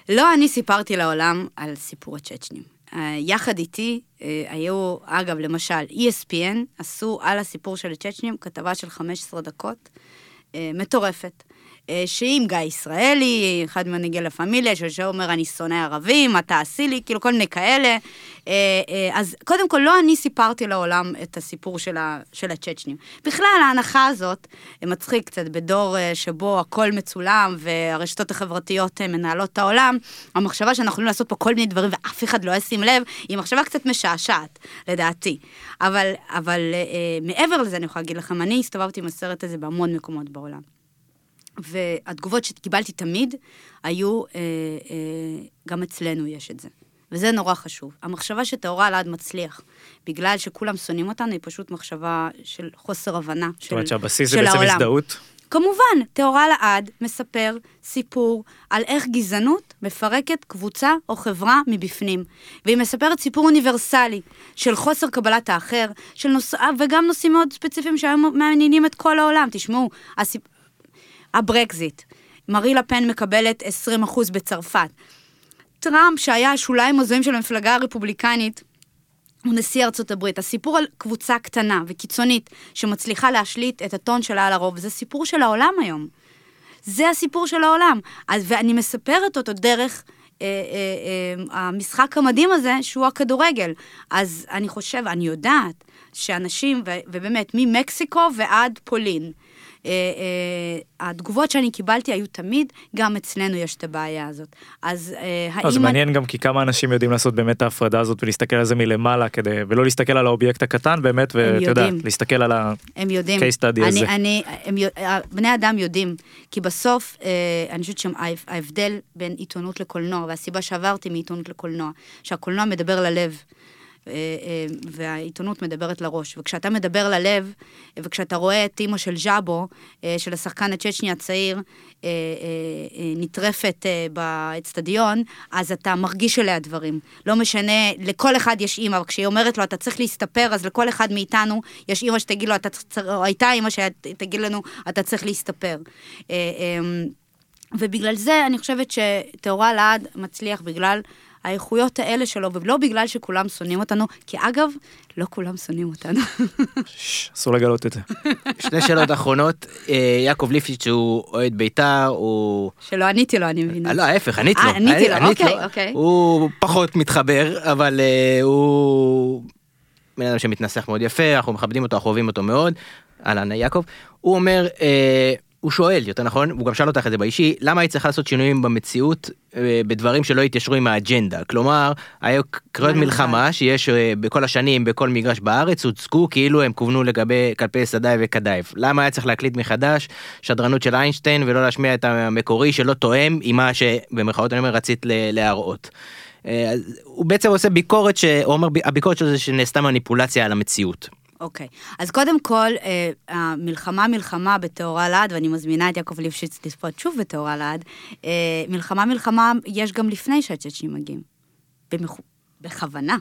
לא אני סיפרתי לעולם על סיפור הצ'צ'נים. אה, יחד איתי אה, היו, אגב, למשל, ESPN עשו על הסיפור של הצ'צ'נים כתבה של 15 דקות, אה, מטורפת. אה, שהיא עם גיא ישראלי, אחד מנהיגי לה פמיליה, שאומר אני שונא ערבים, מה תעשי לי, כאילו כל מיני כאלה. אה, אה, אז קודם כל, לא אני סיפרתי לעולם את הסיפור של, הצ'צ'נים. בכלל, ההנחה הזאת, מצחיק קצת, בדור שבו הכל מצולם והרשתות החברתיות מנהלות את העולם, המחשבה שאנחנו יכולים לעשות פה כל מיני דברים ואף אחד לא ישים לב, היא מחשבה קצת משעשעת, לדעתי. אבל, אבל מעבר לזה, אני יכולה להגיד לכם, אני הסתובבתי עם הסרט הזה בהמון מקומות בעולם. והתגובות שקיבלתי תמיד היו, אה, אה, גם אצלנו יש את זה. וזה נורא חשוב. המחשבה שטהורה אלעד מצליח, בגלל שכולם שונאים אותנו, היא פשוט מחשבה של חוסר הבנה של, זאת אומרת שהבסיס זה של בעצם העולם. הזדהות. כמובן, טהורה לעד מספר סיפור על איך גזענות מפרקת קבוצה או חברה מבפנים. והיא מספרת סיפור אוניברסלי של חוסר קבלת האחר, של נוס... וגם נושאים מאוד ספציפיים שהיום מעניינים את כל העולם. תשמעו, הסיפ... הברקזיט, מרין לה פן מקבלת 20% בצרפת. טראמפ, שהיה השוליים ההזויים של המפלגה הרפובליקנית, הוא נשיא ארצות הברית. הסיפור על קבוצה קטנה וקיצונית שמצליחה להשליט את הטון שלה על הרוב, זה סיפור של העולם היום. זה הסיפור של העולם. אז, ואני מספרת אותו דרך אה, אה, אה, המשחק המדהים הזה, שהוא הכדורגל. אז אני חושב, אני יודעת, שאנשים, ו, ובאמת, ממקסיקו ועד פולין, אה, אה, התגובות שאני קיבלתי היו תמיד, גם אצלנו יש את הבעיה הזאת. אז אה, האם... לא, זה אני- מעניין גם כי כמה אנשים יודעים לעשות באמת את ההפרדה הזאת ולהסתכל על זה מלמעלה כדי, ולא להסתכל על האובייקט הקטן באמת, ואתה יודע. להסתכל על ה... הם יודעים. case study הזה. אני, הם, בני אדם יודעים, כי בסוף, אה, אני חושבת שההבדל בין עיתונות לקולנוע, והסיבה שעברתי מעיתונות לקולנוע, שהקולנוע מדבר ללב. אה, אה, והעיתונות מדברת לראש. וכשאתה מדבר ללב, וכשאתה רואה את אימא של ז'אבו, אה, של השחקן הצ'צ'ני הצעיר, נטרפת באצטדיון, אז אתה מרגיש עליה דברים. לא משנה, לכל אחד יש אימא, וכשהיא אומרת לו, אתה צריך להסתפר, אז לכל אחד מאיתנו יש אימא שתגיד לו, אתה צריך, או הייתה אימא שתגיד לנו, אתה צריך להסתפר. ובגלל זה אני חושבת שטהורה לעד מצליח בגלל האיכויות האלה שלו, ולא בגלל שכולם שונאים אותנו, כי אגב, לא כולם שונאים אותנו. אסור לגלות את זה. שתי שאלות אחרונות, אה, יעקב ליפשיץ הוא אוהד בית"ר, הוא... שלא עניתי לו, אני מבינה. לא, ההפך, ענית לו. אה, עניתי לו, אוקיי, אוקיי. הוא פחות מתחבר, אבל אה, הוא... בן אדם שמתנסח מאוד יפה, אנחנו מכבדים אותו, אנחנו אוהבים אותו מאוד. אהלן, יעקב. הוא אומר, הוא שואל, יותר נכון, הוא גם שאל אותך את זה באישי, למה היא צריכה לעשות שינויים במציאות אה, בדברים שלא התיישרו עם האג'נדה? כלומר, היו קריאות מלחמה שיש אה, בכל השנים בכל מגרש בארץ, הוצגו כאילו הם כוונו לגבי כלפי סדאי וכדאיף. למה היה צריך להקליט מחדש שדרנות של איינשטיין ולא להשמיע את המקורי שלא תואם עם מה שבמרכאות אני אומר רצית להראות. אה, הוא בעצם עושה ביקורת, שהוא אומר, הביקורת שלו זה שנעשתה מניפולציה על המציאות. אוקיי, okay. אז קודם כל, אה, המלחמה מלחמה בטהורה לעד, ואני מזמינה את יעקב ליפשיץ לצפות שוב בטהורה לעד, אה, מלחמה מלחמה יש גם לפני שהצ'צ'ים מגיעים. במח... בכוונה.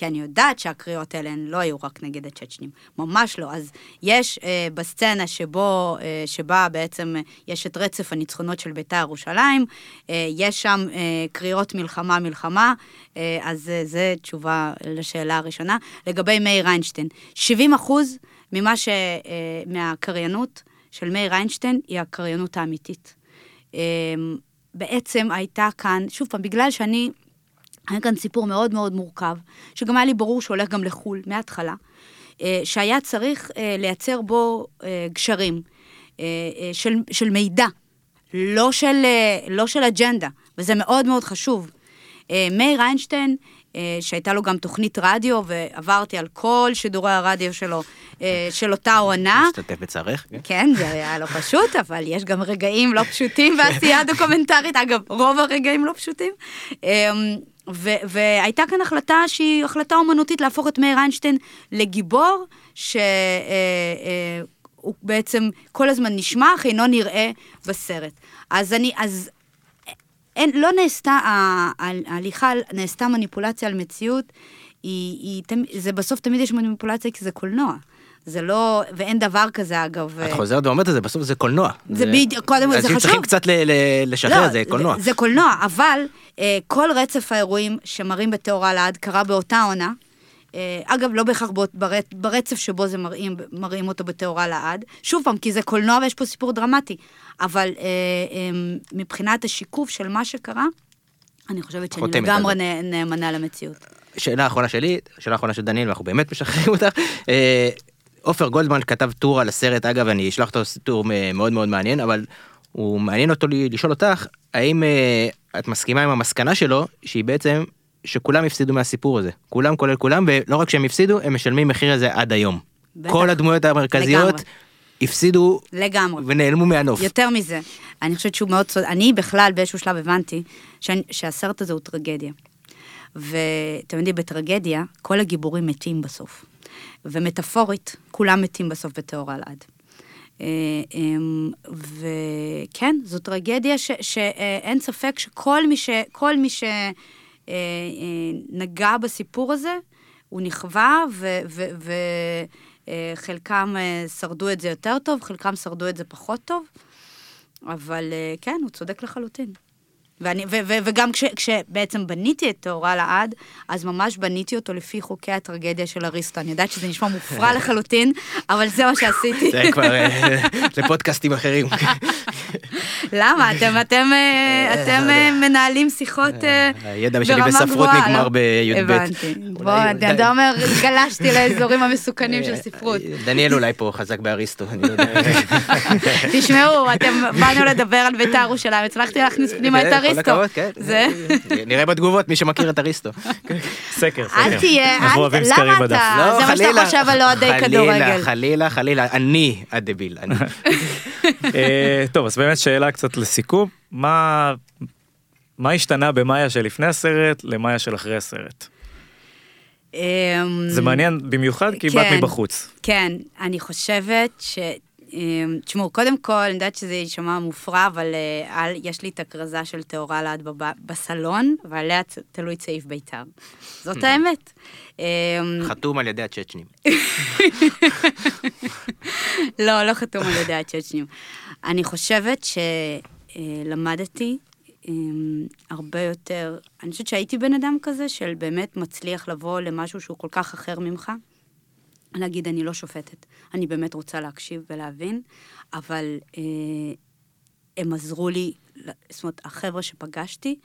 כי אני יודעת שהקריאות האלה הן לא היו רק נגד הצ'צ'נים, ממש לא. אז יש אה, בסצנה שבו, אה, שבה בעצם אה, יש את רצף הניצחונות של בית"ר ירושלים, אה, יש שם אה, קריאות מלחמה מלחמה, אה, אז אה, זה תשובה לשאלה הראשונה. לגבי מאיר איינשטיין, 70 אחוז ממה ש... אה, מהקריינות של מאיר איינשטיין היא הקריינות האמיתית. אה, בעצם הייתה כאן, שוב פעם, בגלל שאני היה כאן סיפור מאוד מאוד מורכב, שגם היה לי ברור שהולך גם לחו"ל מההתחלה, אה, שהיה צריך אה, לייצר בו אה, גשרים של, של מידע, לא של, לא של אג'נדה, וזה מאוד מאוד חשוב. מאיר איינשטיין, שהייתה לו גם תוכנית רדיו, ועברתי על כל שידורי הרדיו שלו, של אותה עונה. משתתף בצערך. כן? כן, זה היה לא פשוט, אבל יש גם רגעים לא פשוטים בעשייה דוקומנטרית, אגב, רוב הרגעים לא פשוטים. והייתה כאן החלטה שהיא החלטה אומנותית להפוך את מאיר איינשטיין לגיבור, שהוא אה, אה, בעצם כל הזמן נשמע, אך אינו נראה בסרט. אז אני, אז אין, לא נעשתה, ההליכה נעשתה מניפולציה על מציאות, היא, היא, זה בסוף תמיד יש מניפולציה כי זה קולנוע. זה לא, ואין דבר כזה אגב. את חוזרת ואומרת את זה, בסוף זה קולנוע. זה בדיוק, קודם, זה חשוב. אז צריכים קצת לשחרר, לא, זה קולנוע. זה קולנוע, אבל אה, כל רצף האירועים שמראים בטהורה לעד קרה באותה עונה. אה, אגב, לא בהכרח ברצף שבו זה מראים, מראים אותו בטהורה לעד. שוב פעם, כי זה קולנוע ויש פה סיפור דרמטי. אבל אה, אה, מבחינת השיקוף של מה שקרה, אני חושבת שאני לגמרי נאמנה למציאות. שאלה אחרונה שלי, שאלה אחרונה של דניאל, ואנחנו באמת משחררים אותך. אה, עופר גולדמן כתב טור על הסרט, אגב, אני אשלח אותו טור מאוד מאוד מעניין, אבל הוא מעניין אותו לשאול אותך, האם uh, את מסכימה עם המסקנה שלו, שהיא בעצם, שכולם הפסידו מהסיפור הזה. כולם כולל כולם, ולא רק שהם הפסידו, הם משלמים מחיר הזה עד היום. בטח. כל הדמויות המרכזיות. לגמרי. הפסידו לגמרי. ונעלמו מהנוף. יותר מזה, אני חושבת שהוא מאוד צודק, אני בכלל באיזשהו שלב הבנתי שאני, שהסרט הזה הוא טרגדיה. ואתם יודעים, בטרגדיה, כל הגיבורים מתים בסוף. ומטאפורית, כולם מתים בסוף בטהור אלעד. אה, אמ, וכן, זו טרגדיה שאין ספק שכל מי, ש, מי שנגע אה, אה, בסיפור הזה, הוא נכווה, וחלקם שרדו את זה יותר טוב, חלקם שרדו את זה פחות טוב, אבל כן, הוא צודק לחלוטין. ואני, ו, ו, וגם כש, כשבעצם בניתי את טהורה לעד, אז ממש בניתי אותו לפי חוקי הטרגדיה של אריסטו. אני יודעת שזה נשמע מופרע לחלוטין, אבל זה מה שעשיתי. זה כבר אה, לפודקאסטים אחרים. למה? אתם, אתם, אה, אה, אתם מנהלים שיחות ברמה גבוהה. הידע שלי בספרות לא? נגמר בי"ב. הבנתי. בוא, אתה אומר, גלשתי לאזורים המסוכנים של ספרות. דניאל אולי פה חזק באריסטו, אני לא יודע. תשמעו, אתם באנו לדבר על בית"ר ירושלים, הצלחתי להכניס פנימה את אריסטו. אריסטו. כן. זה... נראה בתגובות מי שמכיר את אריסטו. סקר, סקר. אל תהיה, למה אתה, לא, זה מה שאתה חושב על אוהדי כדורגל. חלילה, חלילה, אני הדביל. אה, טוב, אז באמת שאלה קצת לסיכום, מה השתנה במאיה של לפני הסרט למאיה של אחרי הסרט? זה מעניין במיוחד כי באת כן. מבחוץ. כן, אני חושבת ש... אמ, תשמעו, קודם כל, אני יודעת שזה יישמע מופרע, אבל אה, על, יש לי את הכרזה של טהורה לעד בב- בסלון, ועליה תלוי צעיף בית"ר. זאת האמת. אמ, חתום על ידי הצ'צ'נים. לא, לא חתום על ידי הצ'צ'נים. אני חושבת שלמדתי אמ, הרבה יותר, אני חושבת שהייתי בן אדם כזה של באמת מצליח לבוא למשהו שהוא כל כך אחר ממך. להגיד, אני לא שופטת, אני באמת רוצה להקשיב ולהבין, אבל אה, הם עזרו לי, זאת אומרת, החבר'ה שפגשתי,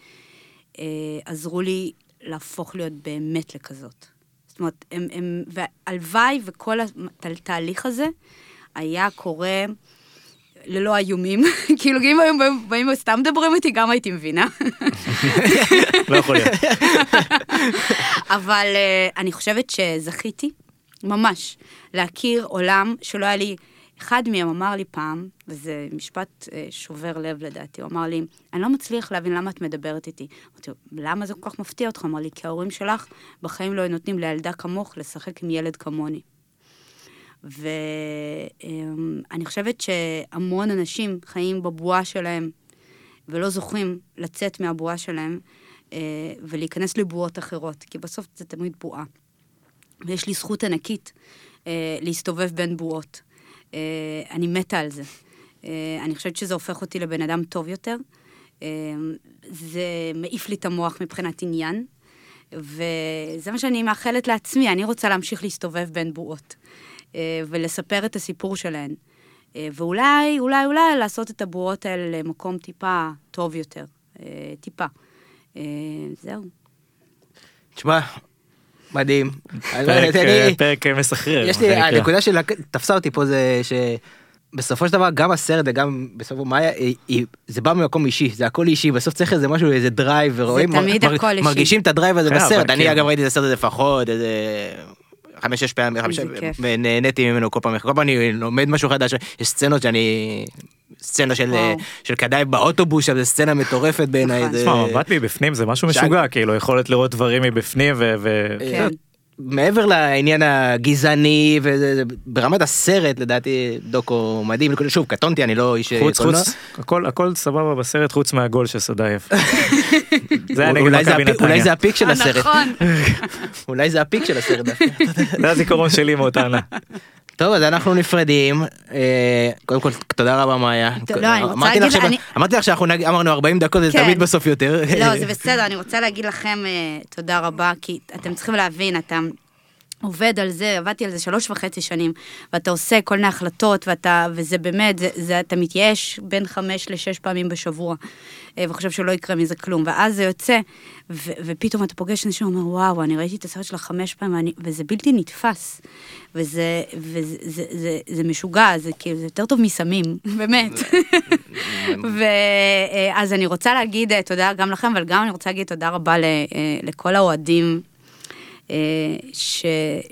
אה, עזרו לי להפוך להיות באמת לכזאת. זאת אומרת, הם, הם, והלוואי וכל התהליך הזה היה קורה ללא איומים. כאילו, אם היו באים- וסתם מדברים איתי, גם הייתי מבינה. לא יכול להיות. אבל אה, אני חושבת שזכיתי, ממש, להכיר עולם שלא היה לי... אחד מהם אמר לי פעם, וזה משפט אה, שובר לב לדעתי, הוא אמר לי, אני לא מצליח להבין למה את מדברת איתי. אמרתי לו, למה זה כל כך מפתיע אותך? אמר לי, כי ההורים שלך בחיים לא נותנים לילדה כמוך לשחק עם ילד כמוני. ואני חושבת שהמון אנשים חיים בבועה שלהם ולא זוכים לצאת מהבועה שלהם אה, ולהיכנס לבועות אחרות, כי בסוף זה תמיד בועה. ויש לי זכות ענקית אה, להסתובב בין בועות. אה, אני מתה על זה. אה, אני חושבת שזה הופך אותי לבן אדם טוב יותר. אה, זה מעיף לי את המוח מבחינת עניין, וזה מה שאני מאחלת לעצמי, אני רוצה להמשיך להסתובב בין בועות, אה, ולספר את הסיפור שלהן. אה, ואולי, אולי, אולי לעשות את הבועות האלה למקום טיפה טוב יותר. אה, טיפה. אה, זהו. תשמע, מדהים. פרק, אני- אה, פרק אה, מסחרר. יש לי. הנקודה שתפסה אותי פה זה שבסופו של דבר גם הסרט וגם בסופו מאיה, היא- זה בא ממקום אישי, זה הכל אישי, בסוף צריך איזה משהו, איזה drive, ורואים, תמיד הכל אישי. מרגישים את ה drive הזה כן, אבל בסרט, אני כאילו- אגב ראיתי את הסרט הזה לפחות, איזה... חמש שש פעמים. ונהניתי ממנו כל פעם, כל פעם אני לומד משהו חדש, יש סצנות שאני, סצנה של, וואו. של קדייב באוטובוס, שם, זו סצנה מטורפת בעיניי, נכון. תשמע, מבט מבפנים זה משהו משוגע, כאילו יכולת לראות דברים מבפנים ו... ו- כן. מעבר לעניין הגזעני וזה זה- ברמת הסרט לדעתי דוקו מדהים שוב קטונתי אני לא איש חוץ קולנוע. חוץ הכל הכל סבבה בסרט חוץ מהגול של סדייב. אולי זה ה peak- של הסרט נכון. אולי זה ה peak של הסרט. זה הזיכרון שלי מאותה עונה. טוב אז אנחנו נפרדים. אה, קודם כל תודה רבה מאיה. לא, אמרתי לך שאנחנו אמרנו 40 דקות זה כן. תמיד בסוף יותר. לא, זה בסדר, אני רוצה להגיד לכם אה, תודה רבה, כי אתם צריכים להבין, אתה עובד על זה, עבדתי על זה שלוש וחצי שנים, ואתה עושה כל מיני החלטות, ואתה, וזה באמת, זה, זה, אתה מתייאש בין חמש לשש פעמים בשבוע, אה, וחושב שלא יקרה מזה כלום, ואז זה יוצא, ו, ופתאום אתה פוגש אנשים שאומר, וואו, אני ראיתי את הסרט שלך חמש פעמים, ואני, וזה בלתי נתפס, וזה, וזה זה, זה, זה, משוגע, זה כאילו, זה יותר טוב מסמים, באמת. ואז אני רוצה להגיד אה, תודה גם לכם, אבל גם אני רוצה להגיד תודה רבה אה, לכל האוהדים, אה, ש,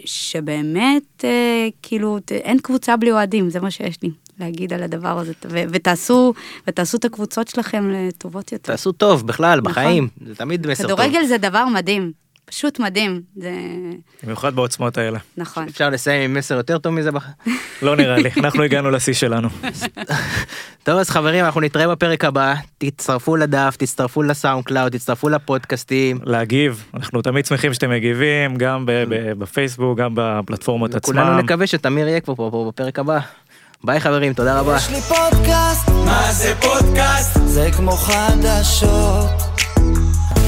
שבאמת, אה, כאילו, אין קבוצה בלי אוהדים, זה מה שיש לי להגיד על הדבר הזה. ו- ותעשו, ותעשו את הקבוצות שלכם לטובות יותר. תעשו טוב בכלל נכון. בחיים זה תמיד מסר טוב כדורגל זה דבר מדהים, פשוט מדהים, זה במיוחד בעוצמות האלה. נכון. אפשר לסיים עם מסר יותר טוב מזה בח- לא נראה לי אנחנו הגענו לשיא שלנו. טוב אז חברים אנחנו נתראה בפרק הבא תצטרפו לדף תצטרפו ל SoundCloud תצטרפו לפודקאסטים להגיב אנחנו תמיד שמחים שאתם מגיבים גם ב- ב- בפייסבוק גם בפלטפורמות כולנו עצמם. נקווה שתמיר יהיה כבר פה פה בפרק הבא. ביי חברים תודה רבה. יש לי פודקאסט, מה זה פודקאסט? זה כמו חדשות.